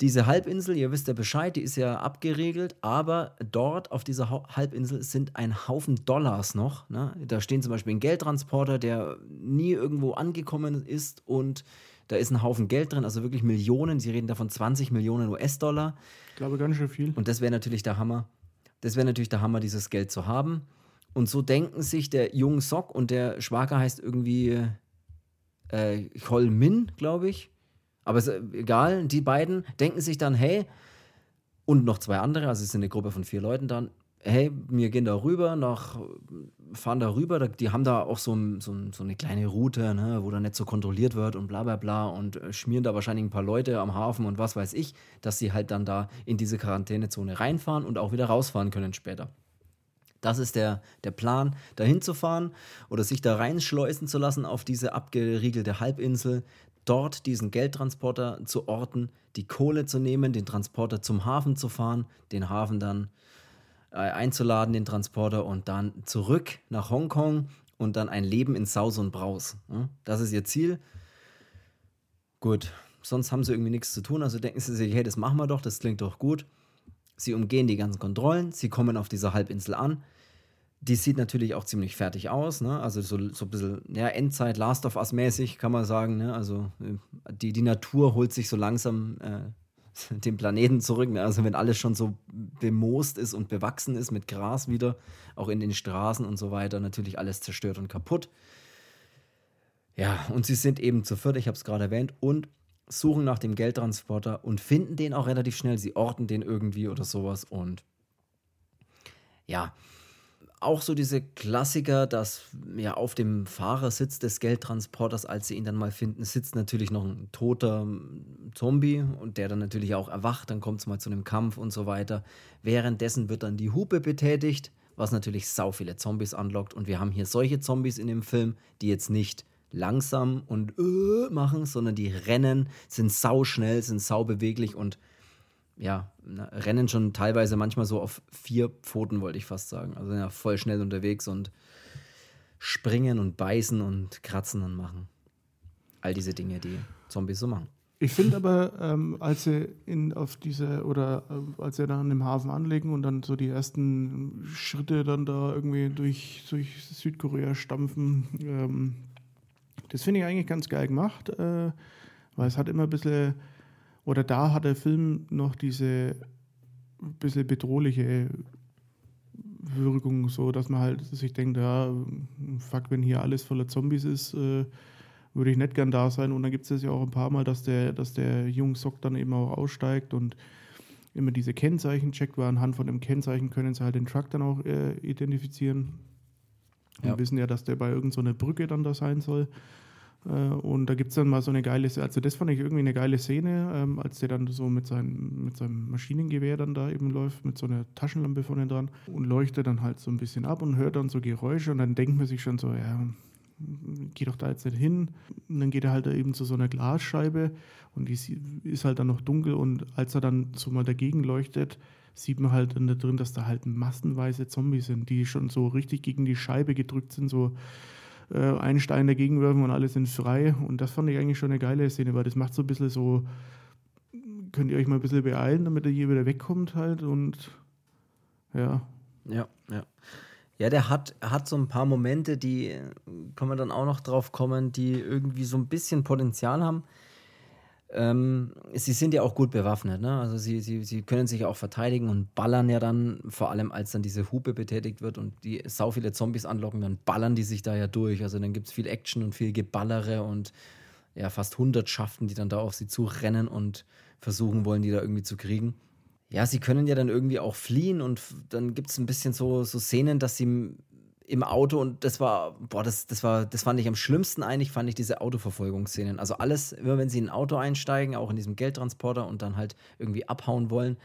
Speaker 1: diese Halbinsel, ihr wisst ja Bescheid, die ist ja abgeriegelt, aber dort auf dieser Halbinsel sind ein Haufen Dollars noch. Ne? Da stehen zum Beispiel ein Geldtransporter, der nie irgendwo angekommen ist und da ist ein Haufen Geld drin, also wirklich Millionen. Sie reden davon 20 Millionen US-Dollar.
Speaker 2: Ich glaube, ganz schön viel.
Speaker 1: Und das wäre natürlich der Hammer. Das wäre natürlich der Hammer, dieses Geld zu haben. Und so denken sich der junge Sock und der Schwager heißt irgendwie äh, Min, glaube ich aber ist egal, die beiden denken sich dann, hey, und noch zwei andere, also es sind eine Gruppe von vier Leuten dann, hey, wir gehen da rüber, nach, fahren da rüber, die haben da auch so, so, so eine kleine Route, ne, wo da nicht so kontrolliert wird und bla bla bla und äh, schmieren da wahrscheinlich ein paar Leute am Hafen und was weiß ich, dass sie halt dann da in diese Quarantänezone reinfahren und auch wieder rausfahren können später. Das ist der, der Plan, da hinzufahren oder sich da reinschleusen zu lassen auf diese abgeriegelte Halbinsel, dort diesen Geldtransporter zu orten, die Kohle zu nehmen, den Transporter zum Hafen zu fahren, den Hafen dann äh, einzuladen, den Transporter und dann zurück nach Hongkong und dann ein Leben in Saus und Braus. Ja? Das ist ihr Ziel. Gut, sonst haben sie irgendwie nichts zu tun, also denken sie sich, hey, das machen wir doch, das klingt doch gut. Sie umgehen die ganzen Kontrollen, sie kommen auf dieser Halbinsel an, die sieht natürlich auch ziemlich fertig aus, ne? Also so, so ein bisschen, ja, Endzeit, Last of Us mäßig, kann man sagen, ne? Also äh, die, die Natur holt sich so langsam äh, den Planeten zurück. Ne? Also wenn alles schon so bemoost ist und bewachsen ist mit Gras wieder, auch in den Straßen und so weiter, natürlich alles zerstört und kaputt. Ja, und sie sind eben zu viert, ich habe es gerade erwähnt, und suchen nach dem Geldtransporter und finden den auch relativ schnell. Sie orten den irgendwie oder sowas und ja, auch so diese Klassiker, dass ja auf dem Fahrersitz des Geldtransporters, als sie ihn dann mal finden, sitzt natürlich noch ein toter Zombie und der dann natürlich auch erwacht. Dann kommt es mal zu einem Kampf und so weiter. Währenddessen wird dann die Hupe betätigt, was natürlich sau viele Zombies anlockt. Und wir haben hier solche Zombies in dem Film, die jetzt nicht langsam und äh, machen, sondern die rennen, sind sau schnell, sind sau beweglich und ja, rennen schon teilweise manchmal so auf vier Pfoten, wollte ich fast sagen. Also ja, voll schnell unterwegs und springen und beißen und kratzen und machen. All diese Dinge, die Zombies so machen.
Speaker 2: Ich finde aber, ähm, als sie in, auf diese oder äh, als sie dann im Hafen anlegen und dann so die ersten Schritte dann da irgendwie durch, durch Südkorea stampfen, ähm, das finde ich eigentlich ganz geil gemacht, äh, weil es hat immer ein bisschen oder da hat der Film noch diese bisschen bedrohliche Wirkung, so dass man halt sich denkt, ja, fuck, wenn hier alles voller Zombies ist, äh, würde ich nicht gern da sein. Und dann gibt es ja auch ein paar Mal, dass der, dass der junge Sock dann eben auch aussteigt und immer diese Kennzeichen checkt, weil anhand von dem Kennzeichen können sie halt den Truck dann auch äh, identifizieren. Und ja. wissen ja, dass der bei irgendeiner so Brücke dann da sein soll. Äh, und da gibt es dann mal so eine geile, also das fand ich irgendwie eine geile Szene, ähm, als der dann so mit, sein, mit seinem Maschinengewehr dann da eben läuft, mit so einer Taschenlampe vorne dran und leuchtet dann halt so ein bisschen ab und hört dann so Geräusche und dann denkt man sich schon so, ja, geh doch da jetzt nicht hin. Und dann geht er halt eben zu so einer Glasscheibe und die ist halt dann noch dunkel und als er dann so mal dagegen leuchtet, sieht man halt da drin, dass da halt massenweise Zombies sind, die schon so richtig gegen die Scheibe gedrückt sind, so äh, einen Stein dagegen werfen und alle sind frei. Und das fand ich eigentlich schon eine geile Szene, weil das macht so ein bisschen so, könnt ihr euch mal ein bisschen beeilen, damit er hier wieder wegkommt halt und ja.
Speaker 1: Ja, ja. Ja, der hat, hat so ein paar Momente, die, können wir dann auch noch drauf kommen, die irgendwie so ein bisschen Potenzial haben. Ähm, sie sind ja auch gut bewaffnet, ne? Also sie, sie, sie können sich auch verteidigen und ballern ja dann, vor allem als dann diese Hupe betätigt wird und die sau viele Zombies anlocken, dann ballern die sich da ja durch. Also dann gibt es viel Action und viel Geballere und ja, fast Hundertschaften, die dann da auf sie zurennen und versuchen wollen, die da irgendwie zu kriegen. Ja, sie können ja dann irgendwie auch fliehen und dann gibt es ein bisschen so, so Szenen, dass sie im Auto und das war, boah, das, das war, das fand ich am schlimmsten eigentlich, fand ich diese Autoverfolgungsszenen. Also alles, immer wenn sie in ein Auto einsteigen, auch in diesem Geldtransporter und dann halt irgendwie abhauen wollen,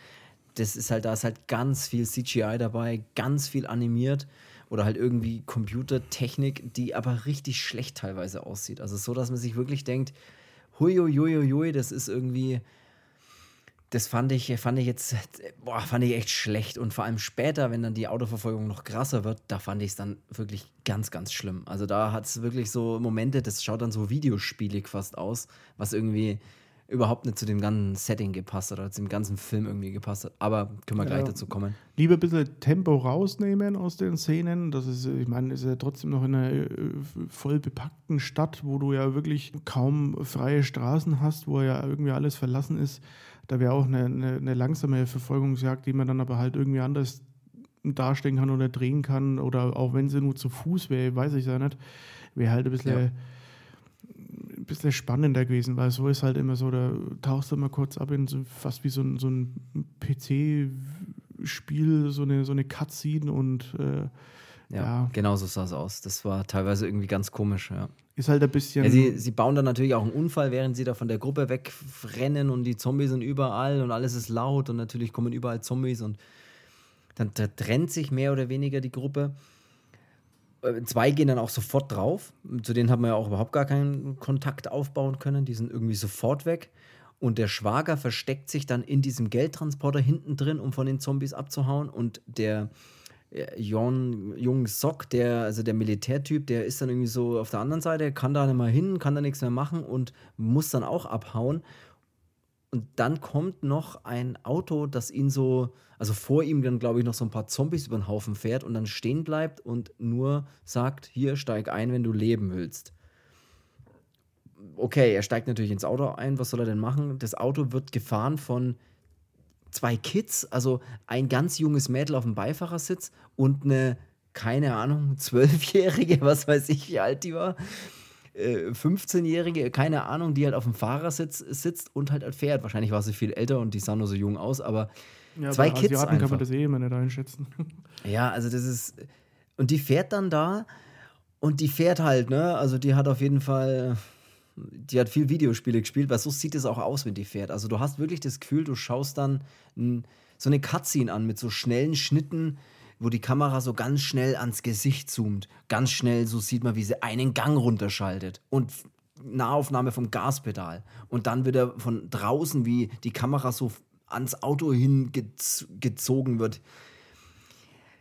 Speaker 1: das ist halt, da ist halt ganz viel CGI dabei, ganz viel animiert oder halt irgendwie Computertechnik, die aber richtig schlecht teilweise aussieht. Also so, dass man sich wirklich denkt, huiuiuiui, das ist irgendwie, das fand ich, fand ich jetzt, boah, fand ich echt schlecht. Und vor allem später, wenn dann die Autoverfolgung noch krasser wird, da fand ich es dann wirklich ganz, ganz schlimm. Also da hat es wirklich so Momente, das schaut dann so videospielig fast aus, was irgendwie überhaupt nicht zu dem ganzen Setting gepasst hat oder zu dem ganzen Film irgendwie gepasst hat. Aber können wir ja, gleich dazu kommen.
Speaker 2: Lieber ein bisschen Tempo rausnehmen aus den Szenen. Das ist, ich meine, ist ja trotzdem noch in einer äh, voll bepackten Stadt, wo du ja wirklich kaum freie Straßen hast, wo ja irgendwie alles verlassen ist. Da wäre auch eine, eine, eine, langsame Verfolgungsjagd, die man dann aber halt irgendwie anders darstellen kann oder drehen kann. Oder auch wenn sie nur zu Fuß wäre, weiß ich ja nicht, wäre halt ein bisschen, ja. ein bisschen spannender gewesen, weil so ist halt immer so, da tauchst du mal kurz ab in so, fast wie so ein, so ein PC-Spiel, so eine, so eine Cutscene und äh,
Speaker 1: ja, ja, genau so sah es aus. Das war teilweise irgendwie ganz komisch, ja.
Speaker 2: Ist halt ein bisschen.
Speaker 1: Ja, sie, sie bauen dann natürlich auch einen Unfall, während sie da von der Gruppe wegrennen und die Zombies sind überall und alles ist laut und natürlich kommen überall Zombies und dann trennt sich mehr oder weniger die Gruppe. Äh, zwei gehen dann auch sofort drauf. Zu denen haben wir ja auch überhaupt gar keinen Kontakt aufbauen können. Die sind irgendwie sofort weg. Und der Schwager versteckt sich dann in diesem Geldtransporter hinten drin, um von den Zombies abzuhauen. Und der Jon Jung Sok, der, also der Militärtyp, der ist dann irgendwie so auf der anderen Seite, kann da nicht mehr hin, kann da nichts mehr machen und muss dann auch abhauen. Und dann kommt noch ein Auto, das ihn so, also vor ihm dann, glaube ich, noch so ein paar Zombies über den Haufen fährt und dann stehen bleibt und nur sagt: Hier, steig ein, wenn du leben willst. Okay, er steigt natürlich ins Auto ein, was soll er denn machen? Das Auto wird gefahren von zwei Kids, also ein ganz junges Mädel auf dem Beifahrersitz und eine, keine Ahnung, Zwölfjährige, was weiß ich, wie alt die war. 15-Jährige, äh, keine Ahnung, die halt auf dem Fahrersitz sitzt und halt fährt. Wahrscheinlich war sie viel älter und die sah nur so jung aus, aber ja, zwei Kids.
Speaker 2: Asiaten einfach. kann man das eh immer nicht einschätzen.
Speaker 1: Ja, also das ist. und die fährt dann da und die fährt halt, ne? Also die hat auf jeden Fall, die hat viel Videospiele gespielt, weil so sieht es auch aus, wenn die fährt. Also du hast wirklich das Gefühl, du schaust dann so eine Cutscene an mit so schnellen Schnitten, wo die Kamera so ganz schnell ans Gesicht zoomt. Ganz schnell, so sieht man, wie sie einen Gang runterschaltet. Und Nahaufnahme vom Gaspedal. Und dann wieder von draußen, wie die Kamera so ans Auto hingezogen wird.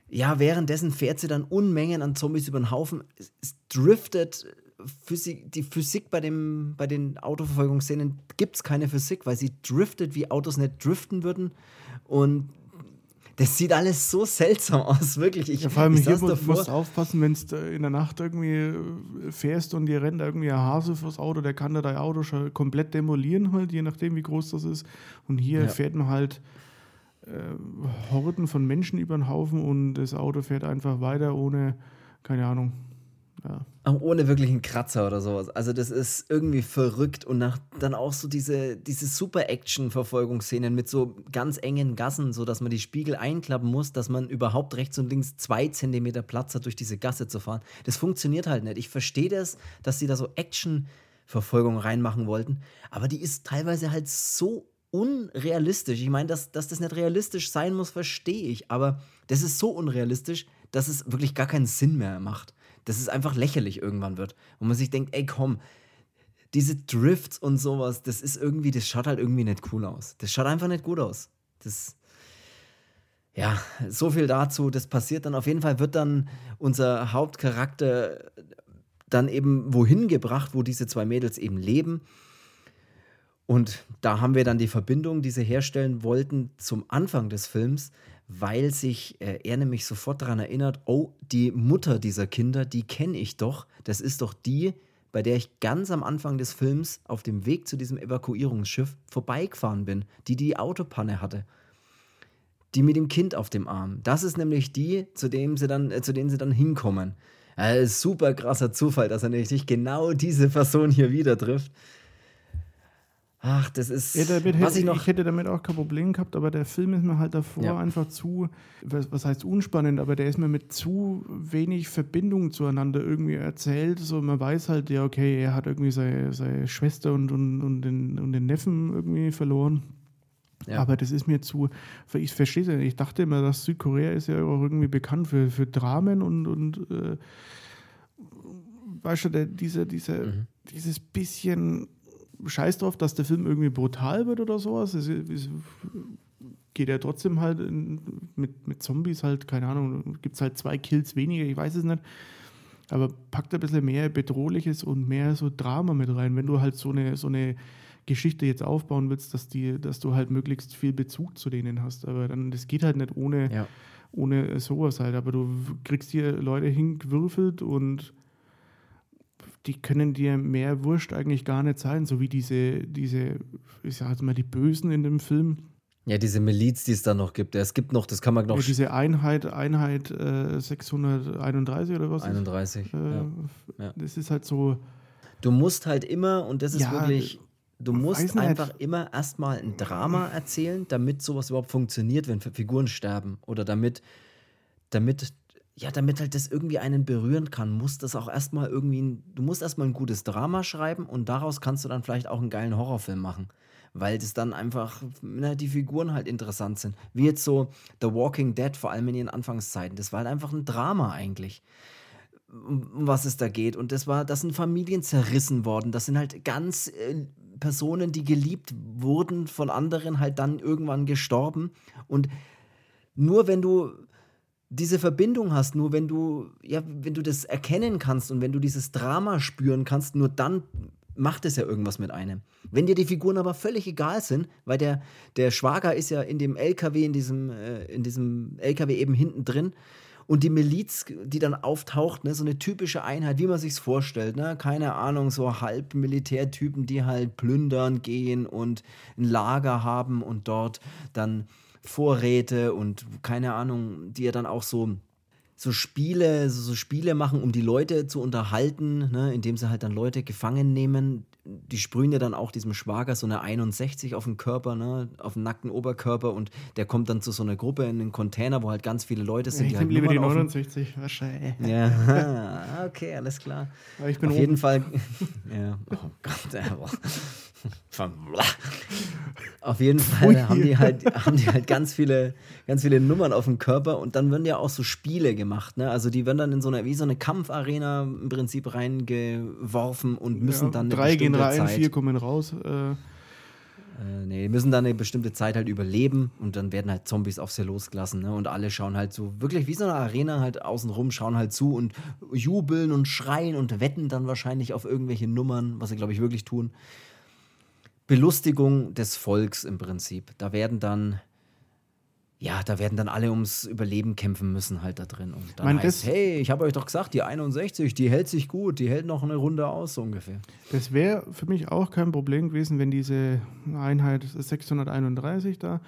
Speaker 1: Ja, währenddessen fährt sie dann Unmengen an Zombies über den Haufen. Es driftet. Physik, die Physik bei, dem, bei den Autoverfolgungsszenen gibt es keine Physik, weil sie driftet, wie Autos nicht driften würden. Und das sieht alles so seltsam aus, wirklich. Ich,
Speaker 2: ja, vor allem ich hier musst du aufpassen, wenn du in der Nacht irgendwie äh, fährst und dir rennt irgendwie ein Hase fürs Auto, der kann da dein Auto schon komplett demolieren, halt, je nachdem, wie groß das ist. Und hier ja. fährt man halt äh, Horden von Menschen über den Haufen und das Auto fährt einfach weiter ohne, keine Ahnung,
Speaker 1: ja. Auch ohne wirklichen Kratzer oder sowas. Also das ist irgendwie verrückt und nach, dann auch so diese, diese Super-Action-Verfolgungsszenen mit so ganz engen Gassen, sodass man die Spiegel einklappen muss, dass man überhaupt rechts und links zwei Zentimeter Platz hat, durch diese Gasse zu fahren. Das funktioniert halt nicht. Ich verstehe das, dass sie da so Action-Verfolgung reinmachen wollten, aber die ist teilweise halt so unrealistisch. Ich meine, dass, dass das nicht realistisch sein muss, verstehe ich, aber das ist so unrealistisch, dass es wirklich gar keinen Sinn mehr macht dass es einfach lächerlich irgendwann wird. Und man sich denkt, ey, komm, diese Drifts und sowas, das ist irgendwie, das schaut halt irgendwie nicht cool aus. Das schaut einfach nicht gut aus. Das, ja, so viel dazu. Das passiert dann auf jeden Fall, wird dann unser Hauptcharakter dann eben wohin gebracht, wo diese zwei Mädels eben leben. Und da haben wir dann die Verbindung, die sie herstellen wollten zum Anfang des Films, weil sich äh, er nämlich sofort daran erinnert, oh, die Mutter dieser Kinder, die kenne ich doch. Das ist doch die, bei der ich ganz am Anfang des Films auf dem Weg zu diesem Evakuierungsschiff vorbeigefahren bin, die die Autopanne hatte. Die mit dem Kind auf dem Arm. Das ist nämlich die, zu, dem sie dann, äh, zu denen sie dann hinkommen. Äh, super krasser Zufall, dass er nämlich genau diese Person hier wieder trifft. Ach, das ist.
Speaker 2: Ja, was hätte, ich, noch ich hätte damit auch kein Problem gehabt, aber der Film ist mir halt davor ja. einfach zu, was, was, heißt unspannend, aber der ist mir mit zu wenig Verbindung zueinander irgendwie erzählt. So, man weiß halt, ja, okay, er hat irgendwie seine, seine Schwester und, und, und, den, und den Neffen irgendwie verloren. Ja. Aber das ist mir zu. Ich verstehe es ja nicht. Ich dachte immer, dass Südkorea ist ja auch irgendwie bekannt für, für Dramen und. und äh, weißt du, der, diese, diese, mhm. dieses bisschen scheiß drauf, dass der Film irgendwie brutal wird oder sowas. Es, es geht ja trotzdem halt in, mit, mit Zombies halt, keine Ahnung, gibt es halt zwei Kills weniger, ich weiß es nicht. Aber packt ein bisschen mehr Bedrohliches und mehr so Drama mit rein, wenn du halt so eine, so eine Geschichte jetzt aufbauen willst, dass, die, dass du halt möglichst viel Bezug zu denen hast. Aber dann, das geht halt nicht ohne, ja. ohne sowas halt. Aber du kriegst hier Leute hingewürfelt und die können dir mehr Wurscht eigentlich gar nicht sein, so wie diese, diese, ich sag mal, die Bösen in dem Film.
Speaker 1: Ja, diese Miliz, die es da noch gibt. Es gibt noch, das kann man noch. Ja,
Speaker 2: diese Einheit, Einheit äh, 631 oder was?
Speaker 1: 31. Äh, ja.
Speaker 2: Ja. Das ist halt so.
Speaker 1: Du musst halt immer, und das ist wirklich, du musst einfach nicht. immer erstmal ein Drama erzählen, damit sowas überhaupt funktioniert, wenn Figuren sterben. Oder damit, damit ja, damit halt das irgendwie einen berühren kann, muss das auch erstmal irgendwie, ein, du musst erstmal ein gutes Drama schreiben und daraus kannst du dann vielleicht auch einen geilen Horrorfilm machen. Weil das dann einfach, na, die Figuren halt interessant sind. Wie jetzt so The Walking Dead, vor allem in ihren Anfangszeiten. Das war halt einfach ein Drama eigentlich um was es da geht. Und das war, das sind Familien zerrissen worden. Das sind halt ganz äh, Personen, die geliebt wurden von anderen, halt dann irgendwann gestorben. Und nur wenn du diese Verbindung hast, nur wenn du, ja, wenn du das erkennen kannst und wenn du dieses Drama spüren kannst, nur dann macht es ja irgendwas mit einem. Wenn dir die Figuren aber völlig egal sind, weil der, der Schwager ist ja in dem LKW, in diesem, äh, in diesem LKW eben hinten drin und die Miliz, die dann auftaucht, ne, so eine typische Einheit, wie man sich's vorstellt, ne? keine Ahnung, so halb Militärtypen, die halt plündern gehen und ein Lager haben und dort dann Vorräte und keine Ahnung, die ja dann auch so so Spiele, so, so Spiele machen, um die Leute zu unterhalten, ne, indem sie halt dann Leute gefangen nehmen, die sprühen ja dann auch diesem Schwager so eine 61 auf den Körper, ne, auf den nackten Oberkörper und der kommt dann zu so einer Gruppe in den Container, wo halt ganz viele Leute sind.
Speaker 2: Ich
Speaker 1: die halt
Speaker 2: lieber die
Speaker 1: Nummern auf
Speaker 2: 69, wahrscheinlich.
Speaker 1: Ja, okay, alles klar.
Speaker 2: Aber ich bin
Speaker 1: Auf
Speaker 2: oben.
Speaker 1: jeden Fall. Ja. Oh Gott. Von- Auf jeden Fall haben die halt, haben die halt ganz viele, ganz viele Nummern auf dem Körper und dann werden ja auch so Spiele gemacht. Ne? Also die werden dann in so eine, wie so eine Kampfarena im Prinzip reingeworfen und müssen
Speaker 2: Ja,
Speaker 1: dann eine
Speaker 2: drei gehen rein,
Speaker 1: Zeit.
Speaker 2: vier kommen raus. Äh,
Speaker 1: Äh, nee, die müssen dann eine bestimmte Zeit halt überleben und dann werden halt Zombies auf sie losgelassen. Ne? Und alle schauen halt so, wirklich wie so eine Arena halt außenrum, schauen halt zu und jubeln und schreien und wetten dann wahrscheinlich auf irgendwelche Nummern, was sie, glaube ich, wirklich tun. Belustigung des Volks im Prinzip. Da werden dann, ja, da werden dann alle ums Überleben kämpfen müssen halt da drin. Und dann
Speaker 2: Mein,
Speaker 1: heißt, hey, ich habe euch doch gesagt, die 61, die hält sich gut, die hält noch eine Runde aus, so ungefähr.
Speaker 2: das wäre für mich auch kein Problem gewesen, wenn diese Einheit 631 da,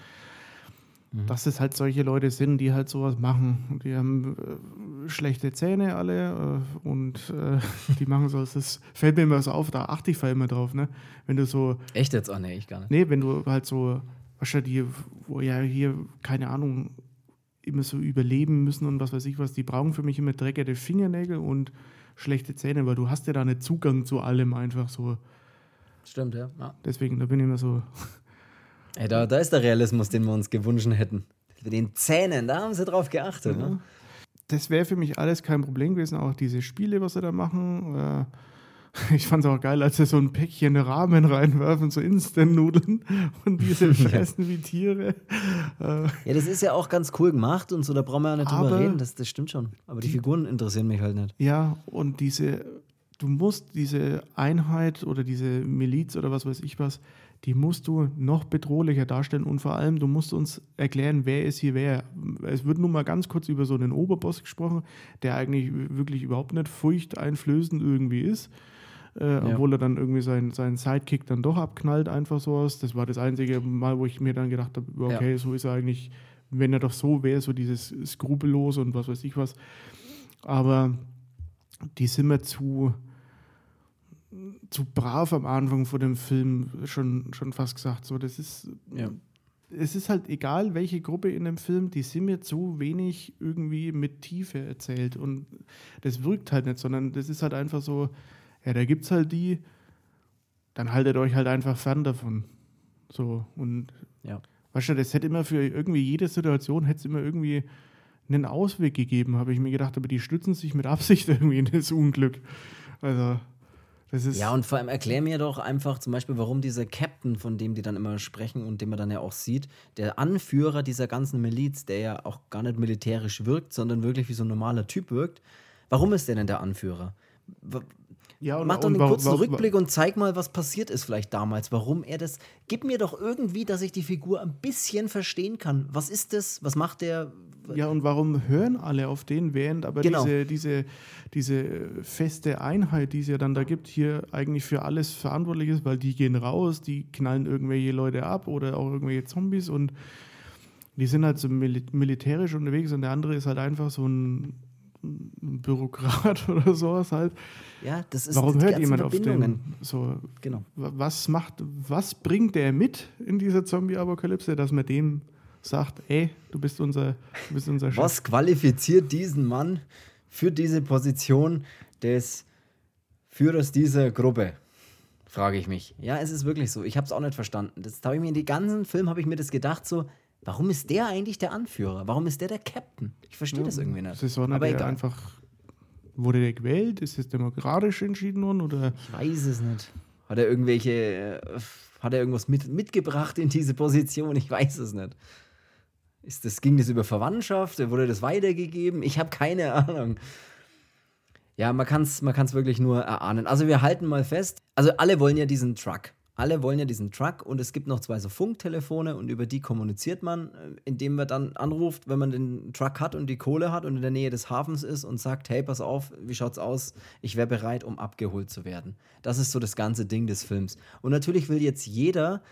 Speaker 1: Mhm.
Speaker 2: dass es halt solche Leute sind, die halt sowas machen. Die haben äh, schlechte Zähne alle äh, und äh, die machen so, das fällt mir immer so auf, da achte ich vor allem immer drauf, ne? Wenn du so,
Speaker 1: Echt jetzt? Oh, nee, ich gar nicht.
Speaker 2: nee, wenn du halt so, was ja die, wo ja hier, keine Ahnung, immer so überleben müssen und was weiß ich was, die brauchen für mich immer dreckige Fingernägel und schlechte Zähne, weil du hast ja da nicht Zugang zu allem einfach so.
Speaker 1: Stimmt, ja. ja.
Speaker 2: Deswegen, da bin ich immer so,
Speaker 1: Ey, da, da ist der Realismus, den wir uns gewünscht hätten. Mit den Zähnen, da haben sie drauf geachtet. Ne?
Speaker 2: das wäre für mich alles kein Problem gewesen, auch diese Spiele, was sie da machen. Äh, ich fand es auch geil, als sie so ein Päckchen Ramen reinwerfen, so Instant-Nudeln und diese fressen wie Tiere. Äh,
Speaker 1: Ja, das ist ja auch ganz cool gemacht und so, da brauchen wir ja nicht drüber
Speaker 2: Aber
Speaker 1: reden, das, das stimmt schon. Aber die Figuren interessieren mich halt nicht.
Speaker 2: ja, und diese, du musst diese Einheit oder diese Miliz oder was weiß ich was, die musst du noch bedrohlicher darstellen und vor allem, du musst uns erklären, wer ist hier wer. Es wird nun mal ganz kurz über so einen Oberboss gesprochen, der eigentlich wirklich überhaupt nicht furchteinflößend irgendwie ist. Äh, Obwohl er dann irgendwie seinen, seinen Sidekick dann doch abknallt, einfach so aus. Das war das einzige Mal, wo ich mir dann gedacht habe, okay, so ist er eigentlich, wenn er doch so wäre, so dieses Skrupellos und was weiß ich was. Aber die sind mir zu, zu brav am Anfang vor dem Film schon, schon fast gesagt. So, das ist,
Speaker 1: Ja.
Speaker 2: es ist halt egal, welche Gruppe in dem Film, die sind mir zu wenig irgendwie mit Tiefe erzählt. Und das wirkt halt nicht, sondern das ist halt einfach so, ja, da gibt's halt die, dann haltet euch halt einfach fern davon. So, und
Speaker 1: Ja.
Speaker 2: weißt du, das hätte immer für irgendwie jede Situation, hätte es immer irgendwie einen Ausweg gegeben, habe ich mir gedacht, aber die stützen sich mit Absicht irgendwie in das Unglück. Also.
Speaker 1: Ja, und vor allem erklär mir doch einfach zum Beispiel, warum dieser Captain, von dem die dann immer sprechen und den man dann ja auch sieht, der Anführer dieser ganzen Miliz, der ja auch gar nicht militärisch wirkt, sondern wirklich wie so ein normaler Typ wirkt, warum ist der denn der Anführer?
Speaker 2: Ja, und,
Speaker 1: Mach doch einen
Speaker 2: wa-
Speaker 1: kurzen
Speaker 2: wa-
Speaker 1: Rückblick und zeig mal, was passiert ist vielleicht damals, warum er das. Gib mir doch irgendwie, dass ich die Figur ein bisschen verstehen kann. Was ist das? Was macht der?
Speaker 2: Ja, und warum hören alle auf den, während aber
Speaker 1: Genau.
Speaker 2: diese, diese, diese feste Einheit, die es ja dann da gibt, hier eigentlich für alles verantwortlich ist, weil die gehen raus, die knallen irgendwelche Leute ab oder auch irgendwelche Zombies und die sind halt so mil militärisch unterwegs und der andere ist halt einfach so ein, ein Bürokrat oder sowas halt.
Speaker 1: Ja, das ist
Speaker 2: Warum hört jemand auf den? So,
Speaker 1: Genau.
Speaker 2: wa- was macht, was bringt der mit in dieser Zombie-Apokalypse, dass man dem sagt, ey, du bist unser, du bist unser Chef.
Speaker 1: Was qualifiziert diesen Mann für diese Position des Führers dieser Gruppe? Frage ich mich. Ja, es ist wirklich so. Ich habe es auch nicht verstanden. Das habe ich mir in den ganzen Film habe ich mir das gedacht so. Warum ist der eigentlich der Anführer? Warum ist der der Captain? Ich verstehe das irgendwie nicht.
Speaker 2: Das ist so einer,
Speaker 1: Aber
Speaker 2: der
Speaker 1: egal.
Speaker 2: einfach. Wurde der gewählt? Ist es demokratisch entschieden worden? Oder?
Speaker 1: Ich weiß es nicht. Hat er irgendwelche, äh, hat er irgendwas mit, mitgebracht in diese Position? Ich weiß es nicht. Ist das, ging das über Verwandtschaft? Wurde das weitergegeben? Ich habe keine Ahnung. Ja, man kann es man kann's wirklich nur erahnen. Also wir halten mal fest, also alle wollen ja diesen Truck. Alle wollen ja diesen Truck und es gibt noch zwei so Funktelefone und über die kommuniziert man, äh, indem man dann anruft, wenn man den Truck hat und die Kohle hat und in der Nähe des Hafens ist und sagt, hey, pass auf, wie schaut's aus? Ich wäre bereit, um abgeholt zu werden. Das ist so das ganze Ding des Films. Und natürlich will jetzt jeder,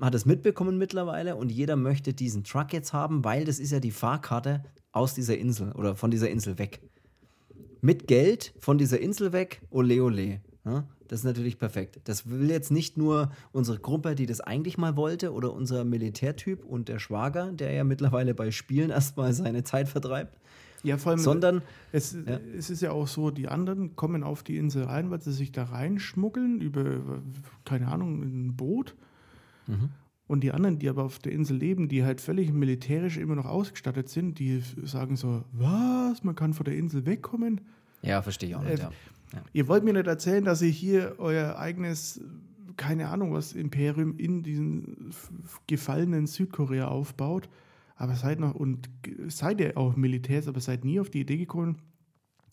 Speaker 1: hat es mitbekommen mittlerweile und jeder möchte diesen Truck jetzt haben, weil das ist ja die Fahrkarte aus dieser Insel oder von dieser Insel weg mit Geld von dieser Insel weg, ole ole. Ja? Das ist natürlich perfekt. Das will jetzt nicht nur unsere Gruppe, die das eigentlich mal wollte, oder unser Militärtyp und der Schwager, der ja mittlerweile bei Spielen erstmal seine Zeit vertreibt.
Speaker 2: Ja, vor allem,
Speaker 1: sondern
Speaker 2: es, ja. es ist ja auch so, die anderen kommen auf die Insel rein, weil sie sich da reinschmuggeln über, keine Ahnung, ein Boot. Mhm. Und die anderen, die aber auf der Insel leben, die halt völlig militärisch immer noch ausgestattet sind, die sagen so, was, man kann von der Insel wegkommen?
Speaker 1: Ja, verstehe ich auch nicht, äh, ja.
Speaker 2: Ja. Ihr wollt mir nicht erzählen, dass ihr hier euer eigenes, keine Ahnung, was Imperium in diesen gefallenen Südkorea aufbaut, aber seid noch, und seid ihr auch Militärs, aber seid nie auf die Idee gekommen,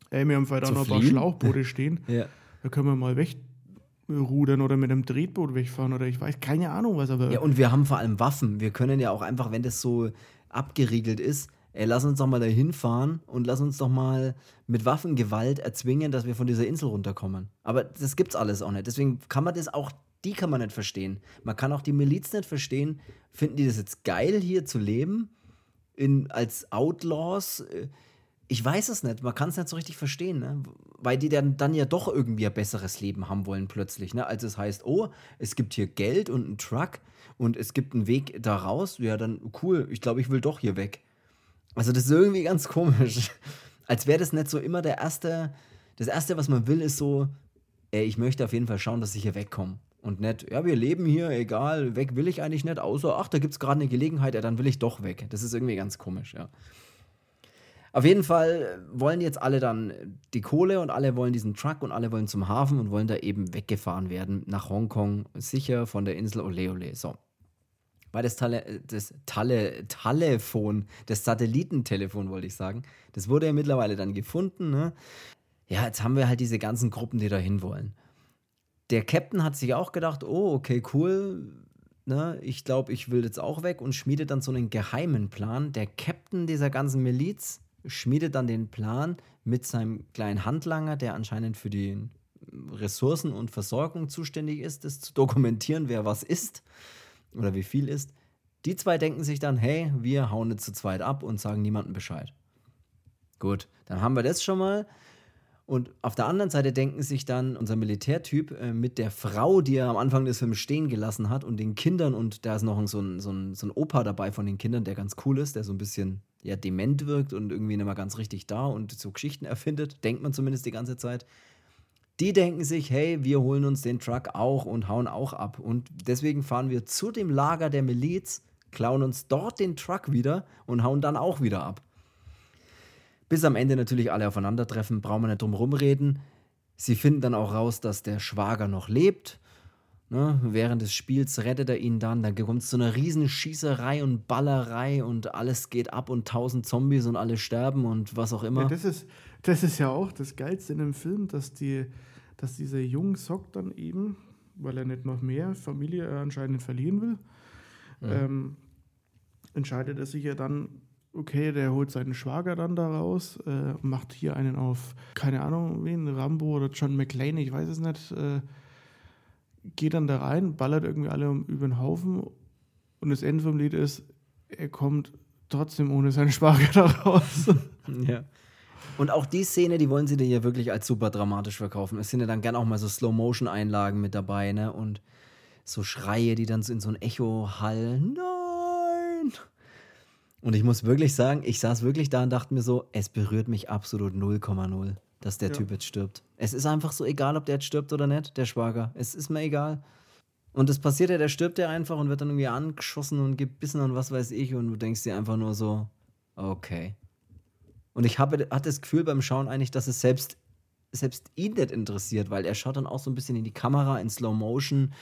Speaker 2: ey, wir haben vielleicht auch noch ein paar Schlauchboote stehen,
Speaker 1: ja.
Speaker 2: da können wir mal wegrudern oder mit einem Tretboot wegfahren oder ich weiß, keine Ahnung was, aber.
Speaker 1: Ja, und wir haben vor allem Waffen. Wir können ja auch einfach, wenn das so abgeriegelt ist, ey, lass uns doch mal da hinfahren und lass uns doch mal mit Waffengewalt erzwingen, dass wir von dieser Insel runterkommen. Aber das gibt's alles auch nicht. Deswegen kann man das auch, die kann man nicht verstehen. Man kann auch die Miliz nicht verstehen. Finden die das jetzt geil, hier zu leben? In, als Outlaws? Ich weiß es nicht. Man kann es nicht so richtig verstehen, ne? Weil die dann, dann ja doch irgendwie ein besseres Leben haben wollen plötzlich, ne? Als es heißt, oh, es gibt hier Geld und einen Truck und es gibt einen Weg da raus. Ja, dann cool. Ich glaube, ich will doch hier weg. Also das ist irgendwie ganz komisch. Als wäre das nicht so immer der erste, das erste, was man will, ist so, ey, ich möchte auf jeden Fall schauen, dass ich hier wegkomme. Und nicht, ja, wir leben hier, egal, weg will ich eigentlich nicht, außer, ach, da gibt es gerade eine Gelegenheit, ja, dann will ich doch weg. Das ist irgendwie ganz komisch, ja. Auf jeden Fall wollen jetzt alle dann die Kohle und alle wollen diesen Truck und alle wollen zum Hafen und wollen da eben weggefahren werden nach Hongkong, sicher von der Insel Ole Ole. So weil das, Tele das Tele Telefon, das Satellitentelefon wollte ich sagen, das wurde ja mittlerweile dann gefunden. Ne? Ja, jetzt haben wir halt diese ganzen Gruppen, die da hin wollen. Der Captain hat sich auch gedacht, oh, okay, cool, ne? ich glaube, ich will jetzt auch weg und schmiedet dann so einen geheimen Plan. Der Captain dieser ganzen Miliz schmiedet dann den Plan mit seinem kleinen Handlanger, der anscheinend für die Ressourcen und Versorgung zuständig ist, das zu dokumentieren, wer was ist oder wie viel ist. Die zwei denken sich dann, hey, wir hauen jetzt zu zweit ab und sagen niemandem Bescheid. Gut, dann haben wir das schon mal. Und auf der anderen Seite denken sich dann unser Militärtyp äh, mit der Frau, die er am Anfang des Films stehen gelassen hat und den Kindern und da ist noch so ein, so, ein, so ein Opa dabei von den Kindern, der ganz cool ist, der so ein bisschen ja, dement wirkt und irgendwie nicht mehr ganz richtig da und so Geschichten erfindet, denkt man zumindest die ganze Zeit. Die denken sich, hey, wir holen uns den Truck auch und hauen auch ab. Und deswegen fahren wir zu dem Lager der Miliz, klauen uns dort den Truck wieder und hauen dann auch wieder ab. Bis am Ende natürlich alle aufeinandertreffen, brauchen wir nicht drum rumreden. Sie finden dann auch raus, dass der Schwager noch lebt. Ne? Während des Spiels rettet er ihn dann. Dann kommt es zu einer riesen Schießerei und Ballerei und alles geht ab und tausend Zombies und alle sterben und was auch immer.
Speaker 2: Ja, das ist, das ist ja auch das Geilste in dem Film, dass, die, dass dieser junge Sock dann eben, weil er nicht noch mehr Familie äh, anscheinend verlieren will, mhm. ähm, entscheidet er sich ja dann, okay, der holt seinen Schwager dann da raus, äh, macht hier einen auf, keine Ahnung, wen, Rambo oder John McClane, ich weiß es nicht, äh, geht dann da rein, ballert irgendwie alle über den Haufen und das Ende vom Lied ist, er kommt trotzdem ohne seinen Schwager da raus.
Speaker 1: ja. Und auch die Szene, die wollen sie dir ja wirklich als super dramatisch verkaufen. Es sind ja dann gerne auch mal so Slow-Motion-Einlagen mit dabei, ne? Und so Schreie, die dann so in so ein Echo hallen. Nein! Und ich muss wirklich sagen, ich saß wirklich da und dachte mir so, es berührt mich absolut 0,0, dass der ja. Typ jetzt stirbt. Es ist einfach so egal, ob der jetzt stirbt oder nicht, der Schwager. Es ist mir egal. Und das passiert ja, der stirbt ja einfach und wird dann irgendwie angeschossen und gebissen und was weiß ich. Und du denkst dir einfach nur so, okay. Und ich habe, hatte das Gefühl beim Schauen eigentlich, dass es selbst, selbst ihn nicht interessiert, weil er schaut dann auch so ein bisschen in die Kamera in Slow Motion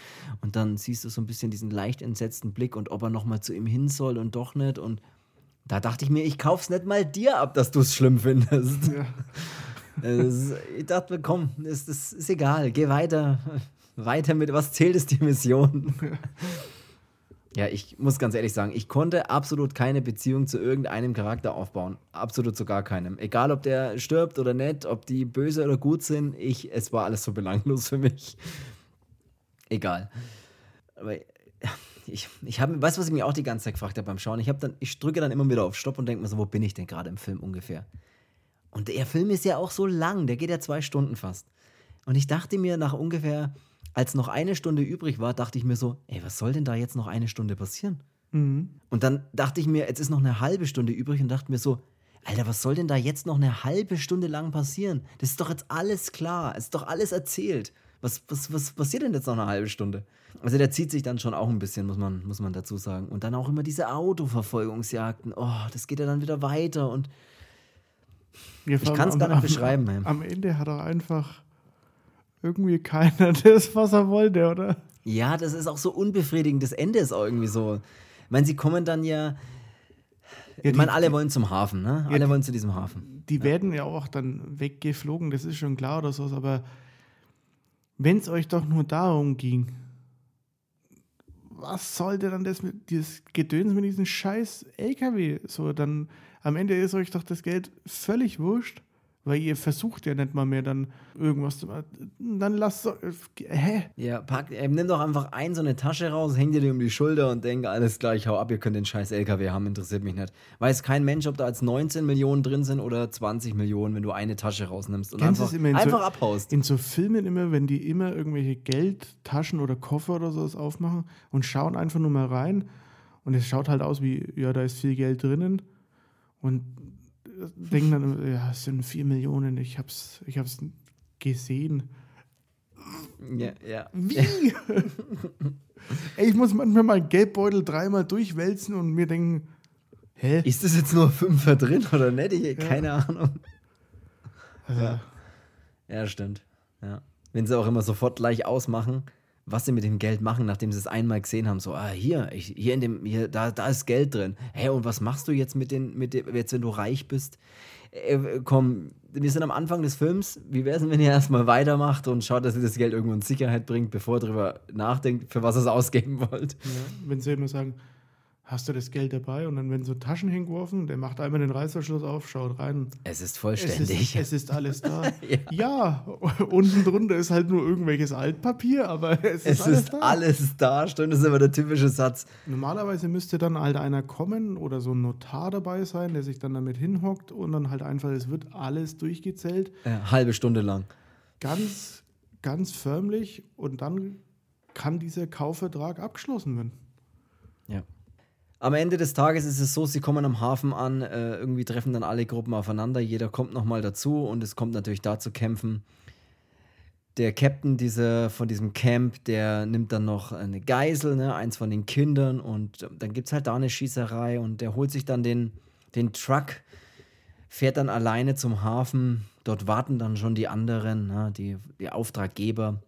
Speaker 1: und dann siehst du so ein bisschen diesen leicht entsetzten Blick und ob er nochmal zu ihm hin soll und doch nicht. Und da dachte ich mir, ich kauf's nicht mal dir ab, dass du es schlimm findest. Ja. Ich dachte mir, komm, ist, ist, ist egal, geh weiter. Weiter mit, was zählt es die Mission? Ja. Ich muss ganz ehrlich sagen, ich konnte absolut keine Beziehung zu irgendeinem Charakter aufbauen. Absolut zu gar keinem. Egal, ob der stirbt oder nicht, ob die böse oder gut sind, ich, es war alles so belanglos für mich. Egal. Aber ich, ich habe, weißt du, was ich mir auch die ganze Zeit gefragt habe beim Schauen? Ich, dann, ich drücke dann immer wieder auf Stopp und denke mir so, wo bin ich denn gerade im Film ungefähr? Und der Film ist ja auch so lang, der geht ja zwei Stunden fast. Und ich dachte mir nach ungefähr, als noch eine Stunde übrig war, dachte ich mir so, ey, was soll denn da jetzt noch eine Stunde passieren? Mhm. Und dann dachte ich mir, jetzt ist noch eine halbe Stunde übrig und dachte mir so, Alter, was soll denn da jetzt noch eine halbe Stunde lang passieren? Das ist doch jetzt alles klar, es ist doch alles erzählt. Was, was, was passiert denn jetzt noch eine halbe Stunde? Also der zieht sich dann schon auch ein bisschen, muss man, muss man dazu sagen. Und dann auch immer diese Autoverfolgungsjagden. Oh, das geht ja dann wieder weiter und
Speaker 2: ich kann es gar nicht am, beschreiben. Am, am Ende hat er einfach irgendwie keiner das, was er wollte, oder?
Speaker 1: Ja, das ist auch so unbefriedigend. Das Ende ist auch irgendwie so. Ich meine, sie kommen dann ja. ja ich meine, alle wollen zum Hafen, ne? Ja, alle wollen zu diesem Hafen.
Speaker 2: Die ja. werden ja auch dann weggeflogen, das ist schon klar oder so, aber wenn es euch doch nur darum ging, was sollte dann das mit dieses Gedöns mit diesem scheiß LKW? So, dann am Ende ist euch doch das Geld völlig wurscht. Weil ihr versucht ja nicht mal mehr dann irgendwas zu machen. Dann lasst doch. Hä?
Speaker 1: Ja, pack, äh, nimm doch einfach ein, so eine Tasche raus, häng dir die um die Schulter und denk, alles klar, ich hau ab, ihr könnt den scheiß LKW haben, interessiert mich nicht. Weiß kein Mensch, ob da als 19 Millionen drin sind oder 20 Millionen, wenn du eine Tasche rausnimmst und Kennst einfach, einfach so, abhaust.
Speaker 2: In so Filmen immer, wenn die immer irgendwelche Geldtaschen oder Koffer oder sowas aufmachen und schauen einfach nur mal rein und es schaut halt aus wie, ja, da ist viel Geld drinnen. Und denken dann, ja, es sind vier Millionen, ich hab's, ich hab's gesehen.
Speaker 1: Ja, ja.
Speaker 2: Wie? Ey, ich muss manchmal meinen Geldbeutel dreimal durchwälzen und mir denken,
Speaker 1: hä? Ist das jetzt nur Fünfer drin oder nicht? Ich, ja. Keine Ahnung. Also. Ja. ja, stimmt. Ja. Wenn sie auch immer sofort gleich ausmachen, was sie mit dem Geld machen, nachdem sie es einmal gesehen haben. So, ah, hier, ich, hier in dem, hier, da, da ist Geld drin. Hä, und was machst du jetzt mit den, mit dem, jetzt, wenn du reich bist? Äh, komm, wir sind am Anfang des Films. Wie wäre es, wenn ihr erstmal weitermacht und schaut, dass ihr das Geld irgendwo in Sicherheit bringt, bevor ihr darüber nachdenkt, für was ihr es ausgeben wollt? Ja,
Speaker 2: wenn sie immer sagen, hast du das Geld dabei? Und dann werden so Taschen hingeworfen, der macht einmal den Reißverschluss auf, schaut rein.
Speaker 1: Es ist vollständig.
Speaker 2: Es ist, es ist alles da. ja. ja. unten drunter ist halt nur irgendwelches Altpapier, aber es ist,
Speaker 1: es alles, ist da. alles da. Stimmt, das ist immer der typische Satz.
Speaker 2: Normalerweise müsste dann halt einer kommen oder so ein Notar dabei sein, der sich dann damit hinhockt und dann halt einfach, es wird alles durchgezählt.
Speaker 1: Ja, halbe Stunde lang.
Speaker 2: Ganz, ganz förmlich und dann kann dieser Kaufvertrag abgeschlossen werden.
Speaker 1: Am Ende des Tages ist es so, sie kommen am Hafen an, äh, irgendwie treffen dann alle Gruppen aufeinander, jeder kommt nochmal dazu und es kommt natürlich da zu kämpfen. Der Captain dieser, von diesem Camp, der nimmt dann noch eine Geisel, ne, eins von den Kindern und dann gibt es halt da eine Schießerei und der holt sich dann den, den Truck, fährt dann alleine zum Hafen. Dort warten dann schon die anderen, ne, die, die Auftraggeber.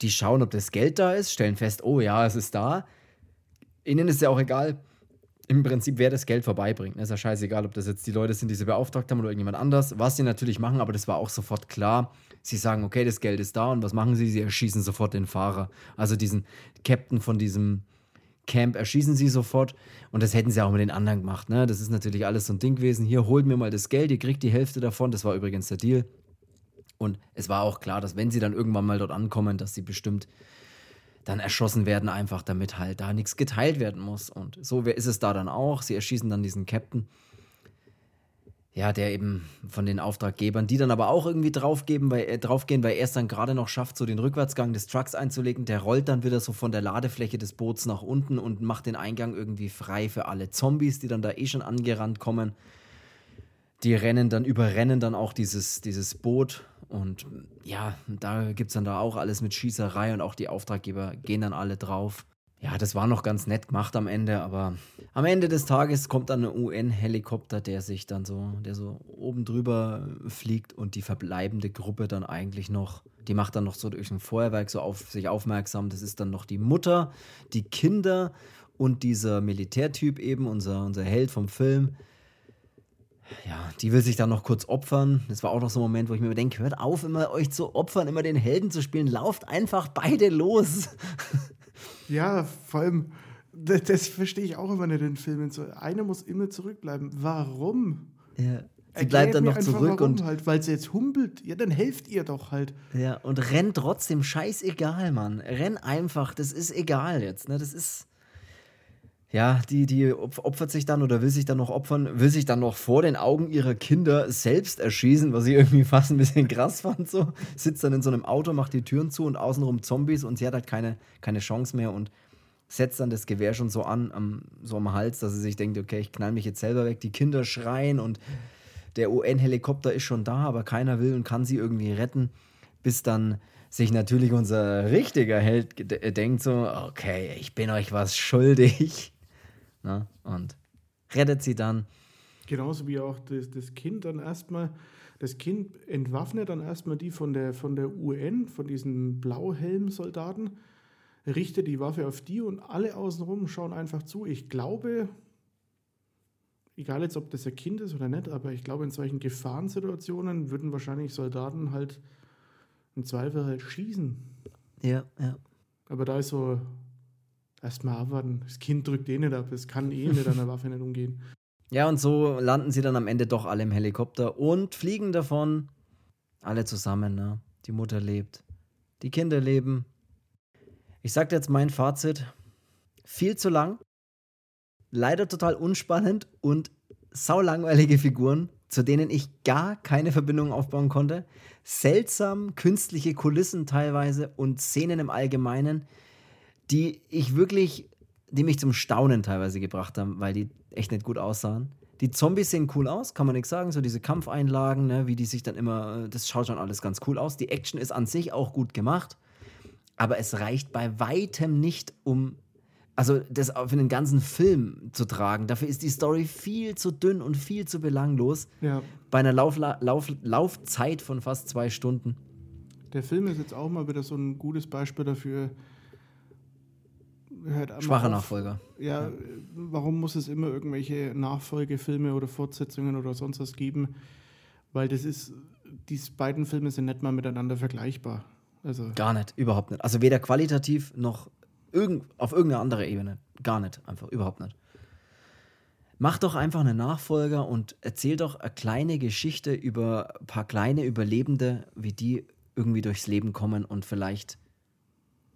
Speaker 1: Die schauen, ob das Geld da ist, stellen fest, oh ja, es ist da ihnen ist ja auch egal, im Prinzip, wer das Geld vorbeibringt. Ist ja scheißegal, ob das jetzt die Leute sind, die sie beauftragt haben oder irgendjemand anders. Was sie natürlich machen, aber das war auch sofort klar. Sie sagen, okay, das Geld ist da und was machen sie? Sie erschießen sofort den Fahrer. Also diesen Captain von diesem Camp erschießen sie sofort und das hätten sie auch mit den anderen gemacht. Ne? Das ist natürlich alles so ein Ding gewesen. Hier, holt mir mal das Geld, ihr kriegt die Hälfte davon. Das war übrigens der Deal. Und es war auch klar, dass wenn sie dann irgendwann mal dort ankommen, dass sie bestimmt dann erschossen werden, einfach damit halt da nichts geteilt werden muss. Und so ist es da dann auch. Sie erschießen dann diesen Captain. Ja, der eben von den Auftraggebern, die dann aber auch irgendwie draufgeben, weil, äh, draufgehen, weil er es dann gerade noch schafft, so den Rückwärtsgang des Trucks einzulegen. Der rollt dann wieder so von der Ladefläche des Boots nach unten und macht den Eingang irgendwie frei für alle Zombies, die dann da eh schon angerannt kommen. Die rennen dann, überrennen dann auch dieses, dieses Boot und ja, da gibt es dann da auch alles mit Schießerei und auch die Auftraggeber gehen dann alle drauf. Ja, das war noch ganz nett gemacht am Ende, aber am Ende des Tages kommt dann ein UN-Helikopter, der sich dann so, der so oben drüber fliegt und die verbleibende Gruppe dann eigentlich noch, die macht dann noch so durch ein Feuerwerk so auf sich aufmerksam. Das ist dann noch die Mutter, die Kinder und dieser Militärtyp eben, unser, unser Held vom Film, ja, die will sich dann noch kurz opfern. Das war auch noch so ein Moment, wo ich mir denke, hört auf, immer euch zu opfern, immer den Helden zu spielen. Lauft einfach beide los.
Speaker 2: Ja, vor allem, das, das verstehe ich auch immer nicht in Filmen. So, einer muss immer zurückbleiben. Warum?
Speaker 1: Ja. Sie bleibt dann noch zurück und
Speaker 2: halt, weil sie jetzt humpelt. Ja, dann helft ihr doch halt.
Speaker 1: Ja, und rennt trotzdem scheißegal, Mann. Renn einfach, das ist egal jetzt, ne? Das ist ja, die, die opfert sich dann oder will sich dann noch opfern, will sich dann noch vor den Augen ihrer Kinder selbst erschießen, was ich irgendwie fast ein bisschen krass fand. So. Sitzt dann in so einem Auto, macht die Türen zu und außenrum Zombies und sie hat halt keine, keine Chance mehr und setzt dann das Gewehr schon so an, am, so am Hals, dass sie sich denkt, okay, ich knall mich jetzt selber weg. Die Kinder schreien und der UN-Helikopter ist schon da, aber keiner will und kann sie irgendwie retten, bis dann sich natürlich unser richtiger Held denkt so, okay, ich bin euch was schuldig. Ne? Und rettet sie dann.
Speaker 2: Genauso wie auch das, das Kind dann erstmal, das Kind entwaffnet dann erstmal die von der, von der UN, von diesen Blauhelm-Soldaten, richtet die Waffe auf die und alle außenrum schauen einfach zu. Ich glaube, egal jetzt, ob das ein Kind ist oder nicht, aber ich glaube, in solchen Gefahrensituationen würden wahrscheinlich Soldaten halt im Zweifel halt schießen.
Speaker 1: Ja, ja.
Speaker 2: Aber da ist so, erstmal abwarten. Das Kind drückt eh nicht ab, es kann eh mit einer Waffe nicht umgehen.
Speaker 1: Ja, und so landen sie dann am Ende doch alle im Helikopter und fliegen davon. Alle zusammen, ne? Die Mutter lebt. Die Kinder leben. Ich sag jetzt mein Fazit. Viel zu lang. Leider total unspannend und saulangweilige Figuren, zu denen ich gar keine Verbindung aufbauen konnte. Seltsam künstliche Kulissen teilweise und Szenen im Allgemeinen die ich wirklich, die mich zum Staunen teilweise gebracht haben, weil die echt nicht gut aussahen. Die Zombies sehen cool aus, kann man nichts sagen. So diese Kampfeinlagen, ne, wie die sich dann immer, das schaut schon alles ganz cool aus. Die Action ist an sich auch gut gemacht, aber es reicht bei weitem nicht, um also das für den ganzen Film zu tragen. Dafür ist die Story viel zu dünn und viel zu belanglos.
Speaker 2: Ja.
Speaker 1: Bei einer Lauf, Lauf, Laufzeit von fast zwei Stunden.
Speaker 2: Der Film ist jetzt auch mal wieder so ein gutes Beispiel dafür,
Speaker 1: hört Schwacher Nachfolger.
Speaker 2: Ja, ja, warum muss es immer irgendwelche Nachfolgefilme oder Fortsetzungen oder sonst was geben? Weil das ist, diese beiden Filme sind nicht mal miteinander vergleichbar. Also
Speaker 1: Gar nicht, überhaupt nicht. Also weder qualitativ noch irgend, auf irgendeine andere Ebene. Gar nicht, einfach überhaupt nicht. Mach doch einfach einen Nachfolger und erzähl doch eine kleine Geschichte über ein paar kleine Überlebende, wie die irgendwie durchs Leben kommen und vielleicht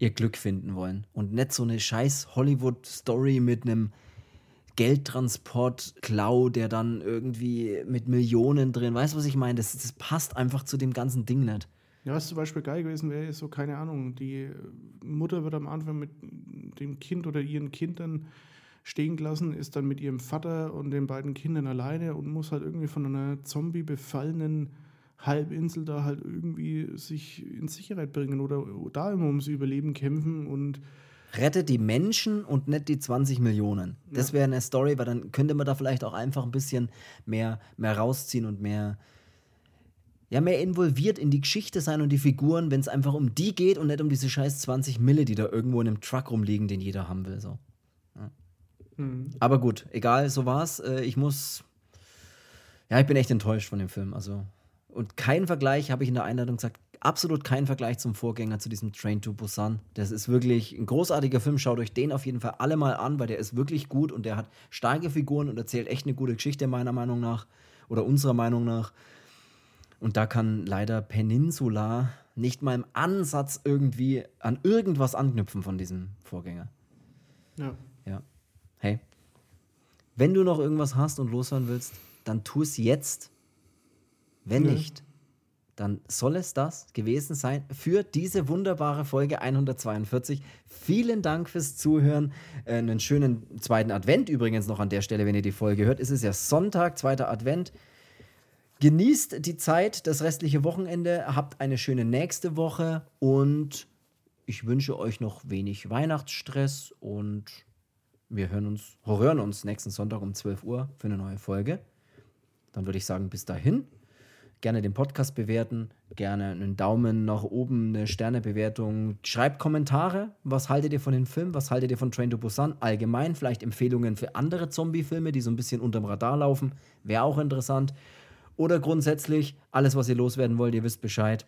Speaker 1: ihr Glück finden wollen. Und nicht so eine scheiß Hollywood-Story mit einem Geldtransport-Klau, der dann irgendwie mit Millionen drin, weißt du, was ich meine? Das, das passt einfach zu dem ganzen Ding nicht.
Speaker 2: Ja, was zum Beispiel geil gewesen wäre, ist so, keine Ahnung, die Mutter wird am Anfang mit dem Kind oder ihren Kindern stehen gelassen, ist dann mit ihrem Vater und den beiden Kindern alleine und muss halt irgendwie von einer Zombie befallenen Halbinsel da halt irgendwie sich in Sicherheit bringen oder da immer ums Überleben kämpfen und
Speaker 1: rettet die Menschen und nicht die 20 Millionen. Das wäre eine Story, weil dann könnte man da vielleicht auch einfach ein bisschen mehr, mehr rausziehen und mehr, ja, mehr involviert in die Geschichte sein und die Figuren, wenn es einfach um die geht und nicht um diese scheiß 20 Mille, die da irgendwo in einem Truck rumliegen, den jeder haben will. So. Ja. Mhm. Aber gut, egal, so war's. Äh, ich muss. Ja, ich bin echt enttäuscht von dem Film. Also, und kein Vergleich, habe ich in der Einladung gesagt, absolut kein Vergleich zum Vorgänger, zu diesem Train to Busan. Das ist wirklich ein großartiger Film. Schaut euch den auf jeden Fall alle mal an, weil der ist wirklich gut und der hat starke Figuren und erzählt echt eine gute Geschichte, meiner Meinung nach. Oder unserer Meinung nach. Und da kann leider Peninsula nicht mal im Ansatz irgendwie an irgendwas anknüpfen von diesem Vorgänger.
Speaker 2: Ja.
Speaker 1: Ja. Hey. Wenn du noch irgendwas hast und loshören willst, dann tu es jetzt. Wenn ja. nicht, dann soll es das gewesen sein für diese wunderbare Folge 142. Vielen Dank fürs Zuhören. Äh, einen schönen zweiten Advent übrigens noch an der Stelle, wenn ihr die Folge hört. Es ist ja Sonntag, zweiter Advent. Genießt die Zeit, das restliche Wochenende, habt eine schöne nächste Woche und ich wünsche euch noch wenig Weihnachtsstress und wir hören uns, hören uns nächsten Sonntag um 12 Uhr für eine neue Folge. Dann würde ich sagen, bis dahin gerne den Podcast bewerten, gerne einen Daumen nach oben, eine Sternebewertung. Schreibt Kommentare. Was haltet ihr von dem Film? Was haltet ihr von Train to Busan? Allgemein vielleicht Empfehlungen für andere Zombie-Filme, die so ein bisschen unterm Radar laufen. Wäre auch interessant. Oder grundsätzlich alles, was ihr loswerden wollt, ihr wisst Bescheid.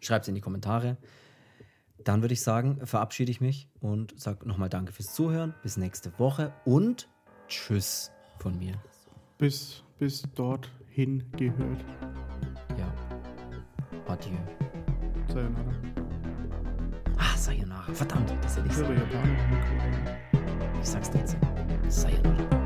Speaker 1: Schreibt es in die Kommentare. Dann würde ich sagen, verabschiede ich mich und sage nochmal Danke fürs Zuhören. Bis nächste Woche und Tschüss von mir.
Speaker 2: Bis, bis dort hingehört.
Speaker 1: Ja. Adieu.
Speaker 2: Sayonara.
Speaker 1: Ah, Sayonara. Verdammt, das hätte ich sagen. Ich sag's trotzdem. Sayonara.